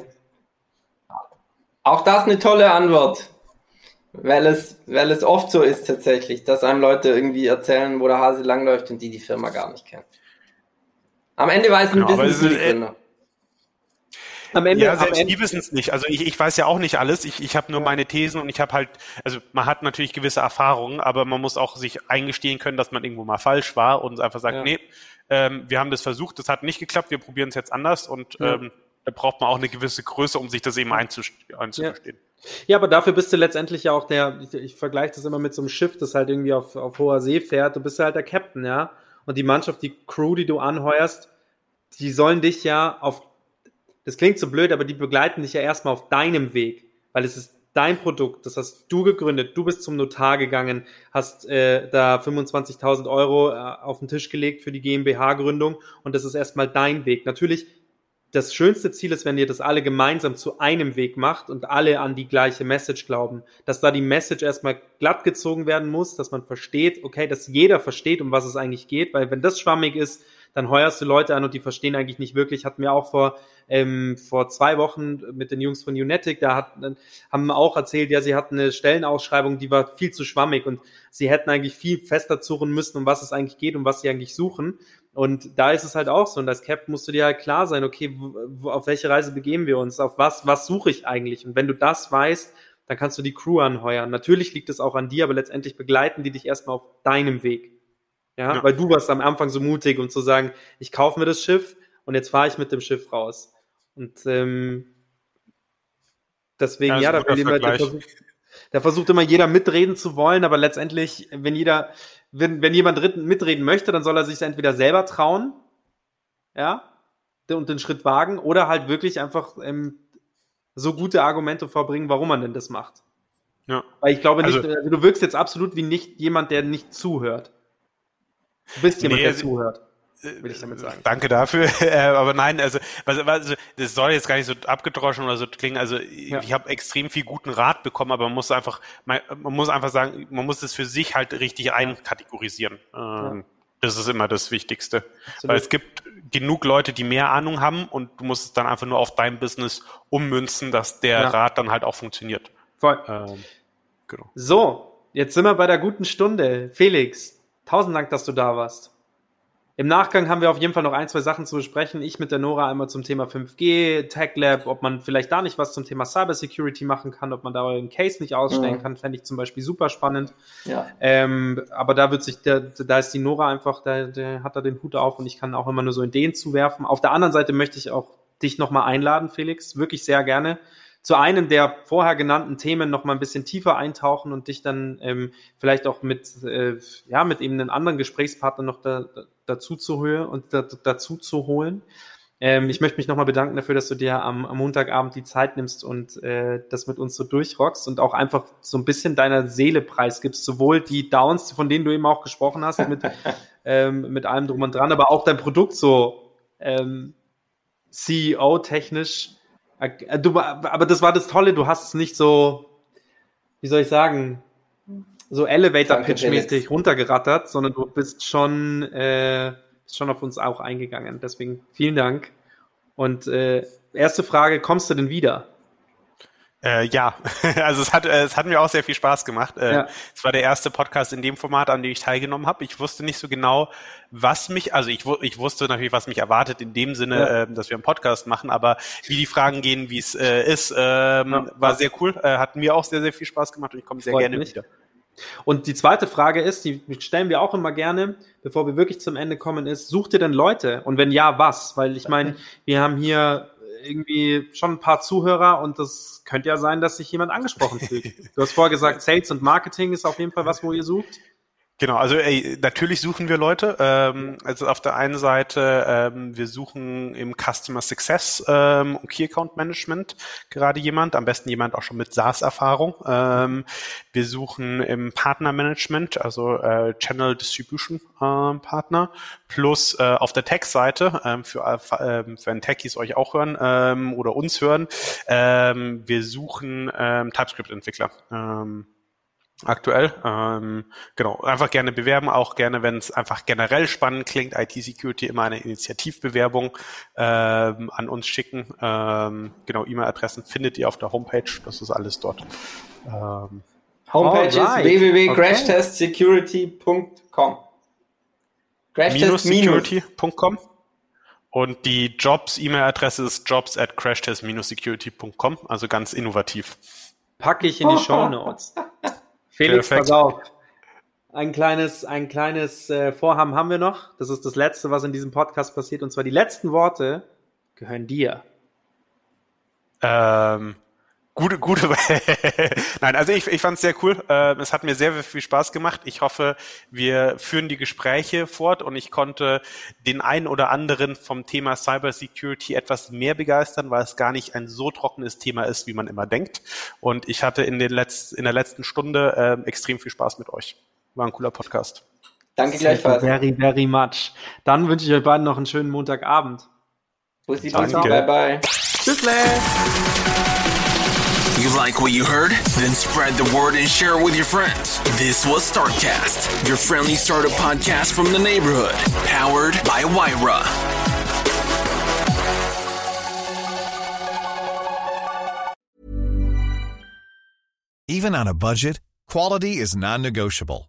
auch das eine tolle Antwort. Weil es, weil es oft so ist tatsächlich, dass einem Leute irgendwie erzählen, wo der Hase langläuft und die die Firma gar nicht kennen. Am Ende weiß ein genau, Business die Gründer. Am Ende, ja, selbst die wissen es nicht. Also ich, ich weiß ja auch nicht alles. Ich, ich habe nur ja. meine Thesen und ich habe halt, also man hat natürlich gewisse Erfahrungen, aber man muss auch sich eingestehen können, dass man irgendwo mal falsch war und einfach sagt, ja. nee, ähm, wir haben das versucht, das hat nicht geklappt, wir probieren es jetzt anders und ja. ähm, da braucht man auch eine gewisse Größe, um sich das eben einzugestehen. Ja, aber dafür bist du letztendlich ja auch der, ich, ich vergleiche das immer mit so einem Schiff, das halt irgendwie auf, auf hoher See fährt. Du bist ja halt der Captain, ja. Und die Mannschaft, die Crew, die du anheuerst, die sollen dich ja auf, das klingt so blöd, aber die begleiten dich ja erstmal auf deinem Weg, weil es ist dein Produkt, das hast du gegründet, du bist zum Notar gegangen, hast äh, da 25.000 Euro äh, auf den Tisch gelegt für die GmbH-Gründung und das ist erstmal dein Weg. Natürlich das schönste Ziel ist, wenn ihr das alle gemeinsam zu einem Weg macht und alle an die gleiche Message glauben. Dass da die Message erstmal glatt gezogen werden muss, dass man versteht, okay, dass jeder versteht, um was es eigentlich geht, weil wenn das schwammig ist, dann heuerst du Leute an und die verstehen eigentlich nicht wirklich. Hatten wir auch vor, ähm, vor zwei Wochen mit den Jungs von Unetic, da hat, haben auch erzählt, ja, sie hatten eine Stellenausschreibung, die war viel zu schwammig und sie hätten eigentlich viel fester suchen müssen, um was es eigentlich geht, um was sie eigentlich suchen. Und da ist es halt auch so. Und als Cap musst du dir halt klar sein, okay, auf welche Reise begeben wir uns? Auf was, was suche ich eigentlich? Und wenn du das weißt, dann kannst du die Crew anheuern. Natürlich liegt es auch an dir, aber letztendlich begleiten die dich erstmal auf deinem Weg. Ja, ja. weil du warst am Anfang so mutig, um zu sagen, ich kaufe mir das Schiff und jetzt fahre ich mit dem Schiff raus. Und ähm, deswegen, ja, ja da, jemand, der, versucht, da versucht immer jeder mitreden zu wollen, aber letztendlich, wenn jeder, wenn, wenn jemand dritten mitreden möchte, dann soll er sich entweder selber trauen, ja, und den Schritt wagen, oder halt wirklich einfach ähm, so gute Argumente vorbringen, warum man denn das macht. Ja. Weil ich glaube nicht, also, äh, du wirkst jetzt absolut wie nicht jemand, der nicht zuhört. Du bist jemand, nee, der zuhört will ich damit sagen. Danke dafür. Äh, aber nein, also, also das soll jetzt gar nicht so abgedroschen oder so klingen. Also ja. ich habe extrem viel guten Rat bekommen, aber man muss einfach, man, muss einfach sagen, man muss es für sich halt richtig einkategorisieren. Ja. Ähm, das ist immer das Wichtigste. Absolut. Weil es gibt genug Leute, die mehr Ahnung haben und du musst es dann einfach nur auf dein Business ummünzen, dass der ja. Rat dann halt auch funktioniert. Voll. Ähm, genau. So, jetzt sind wir bei der guten Stunde. Felix, tausend Dank, dass du da warst. Im Nachgang haben wir auf jeden Fall noch ein, zwei Sachen zu besprechen. Ich mit der Nora einmal zum Thema 5G, Tech Lab, ob man vielleicht da nicht was zum Thema Cyber Security machen kann, ob man da euren Case nicht ausstellen mhm. kann, fände ich zum Beispiel super spannend. Ja. Ähm, aber da wird sich, der, da ist die Nora einfach, der, der hat da den Hut auf und ich kann auch immer nur so Ideen zuwerfen. Auf der anderen Seite möchte ich auch dich nochmal einladen, Felix, wirklich sehr gerne zu einem der vorher genannten Themen noch mal ein bisschen tiefer eintauchen und dich dann ähm, vielleicht auch mit äh, ja mit eben einen anderen Gesprächspartner noch da, da, dazu zu hören und da, dazu zu holen. Ähm, ich möchte mich nochmal bedanken dafür, dass du dir am, am Montagabend die Zeit nimmst und äh, das mit uns so durchrockst und auch einfach so ein bisschen deiner Seele preisgibst, sowohl die Downs, von denen du eben auch gesprochen hast, mit, ähm, mit allem drum und dran, aber auch dein Produkt so ähm, CEO-technisch du, aber das war das Tolle, du hast es nicht so, wie soll ich sagen, so Elevator-Pitch-mäßig runtergerattert, sondern du bist schon, äh, schon auf uns auch eingegangen. Deswegen vielen Dank. Und äh, erste Frage, kommst du denn wieder? Äh, ja, also es hat, äh, es hat mir auch sehr viel Spaß gemacht. Äh, ja. Es war der erste Podcast in dem Format, an dem ich teilgenommen habe. Ich wusste nicht so genau, was mich, also ich, ich wusste natürlich, was mich erwartet in dem Sinne, ja. äh, dass wir einen Podcast machen, aber wie die Fragen gehen, wie es äh, ist, ähm, ja. war sehr cool. Äh, hat mir auch sehr, sehr viel Spaß gemacht und ich komme sehr Freut gerne mich. wieder. Und die zweite Frage ist, die stellen wir auch immer gerne, bevor wir wirklich zum Ende kommen, ist, sucht ihr denn Leute? Und wenn ja, was? Weil ich meine, wir haben hier irgendwie schon ein paar Zuhörer und das könnte ja sein, dass sich jemand angesprochen fühlt. Du hast vorher gesagt, Sales und Marketing ist auf jeden Fall was, wo ihr sucht. Genau, also ey, natürlich suchen wir Leute. Ähm, also auf der einen Seite, ähm, wir suchen im Customer Success ähm, und Key Account Management gerade jemand, am besten jemand auch schon mit SaaS-Erfahrung. Ähm, wir suchen im Partner Management, also äh, Channel Distribution äh, Partner, plus äh, auf der Tech-Seite, ähm, für, äh, wenn Techies euch auch hören ähm, oder uns hören, ähm, wir suchen ähm, TypeScript-Entwickler. Ähm, aktuell. Ähm, genau, einfach gerne bewerben, auch gerne, wenn es einfach generell spannend klingt, IT-Security immer eine Initiativbewerbung ähm, an uns schicken. Ähm, genau, E-Mail-Adressen findet ihr auf der Homepage, das ist alles dort. Ähm, Homepage ist www.crashtestsecurity.com Crashtest-security.com und die Jobs-E-Mail-Adresse ist jobs at crashtest-security.com, also ganz innovativ. Packe ich in die Show Notes. Felix, Perfekt. pass auf. Ein kleines, ein kleines äh, Vorhaben haben wir noch. Das ist das Letzte, was in diesem Podcast passiert. Und zwar die letzten Worte gehören dir. Ähm, gute, gute. Nein, also ich, ich fand es sehr cool. Äh, es hat mir sehr viel Spaß gemacht. Ich hoffe, wir führen die Gespräche fort und ich konnte den einen oder anderen vom Thema Cybersecurity etwas mehr begeistern, weil es gar nicht ein so trockenes Thema ist, wie man immer denkt. Und ich hatte in, den Letz-, in der letzten Stunde äh, extrem viel Spaß mit euch. War ein cooler Podcast. Danke gleichfalls. Very, very much. Dann wünsche ich euch beiden noch einen schönen Montagabend. Bussi, Danke. Bye, bye. Tschüssle. You like what you heard? Then spread the word and share it with your friends. This was StartCast, your friendly startup podcast from the neighborhood, powered by Wyra. Even on a budget, quality is non-negotiable.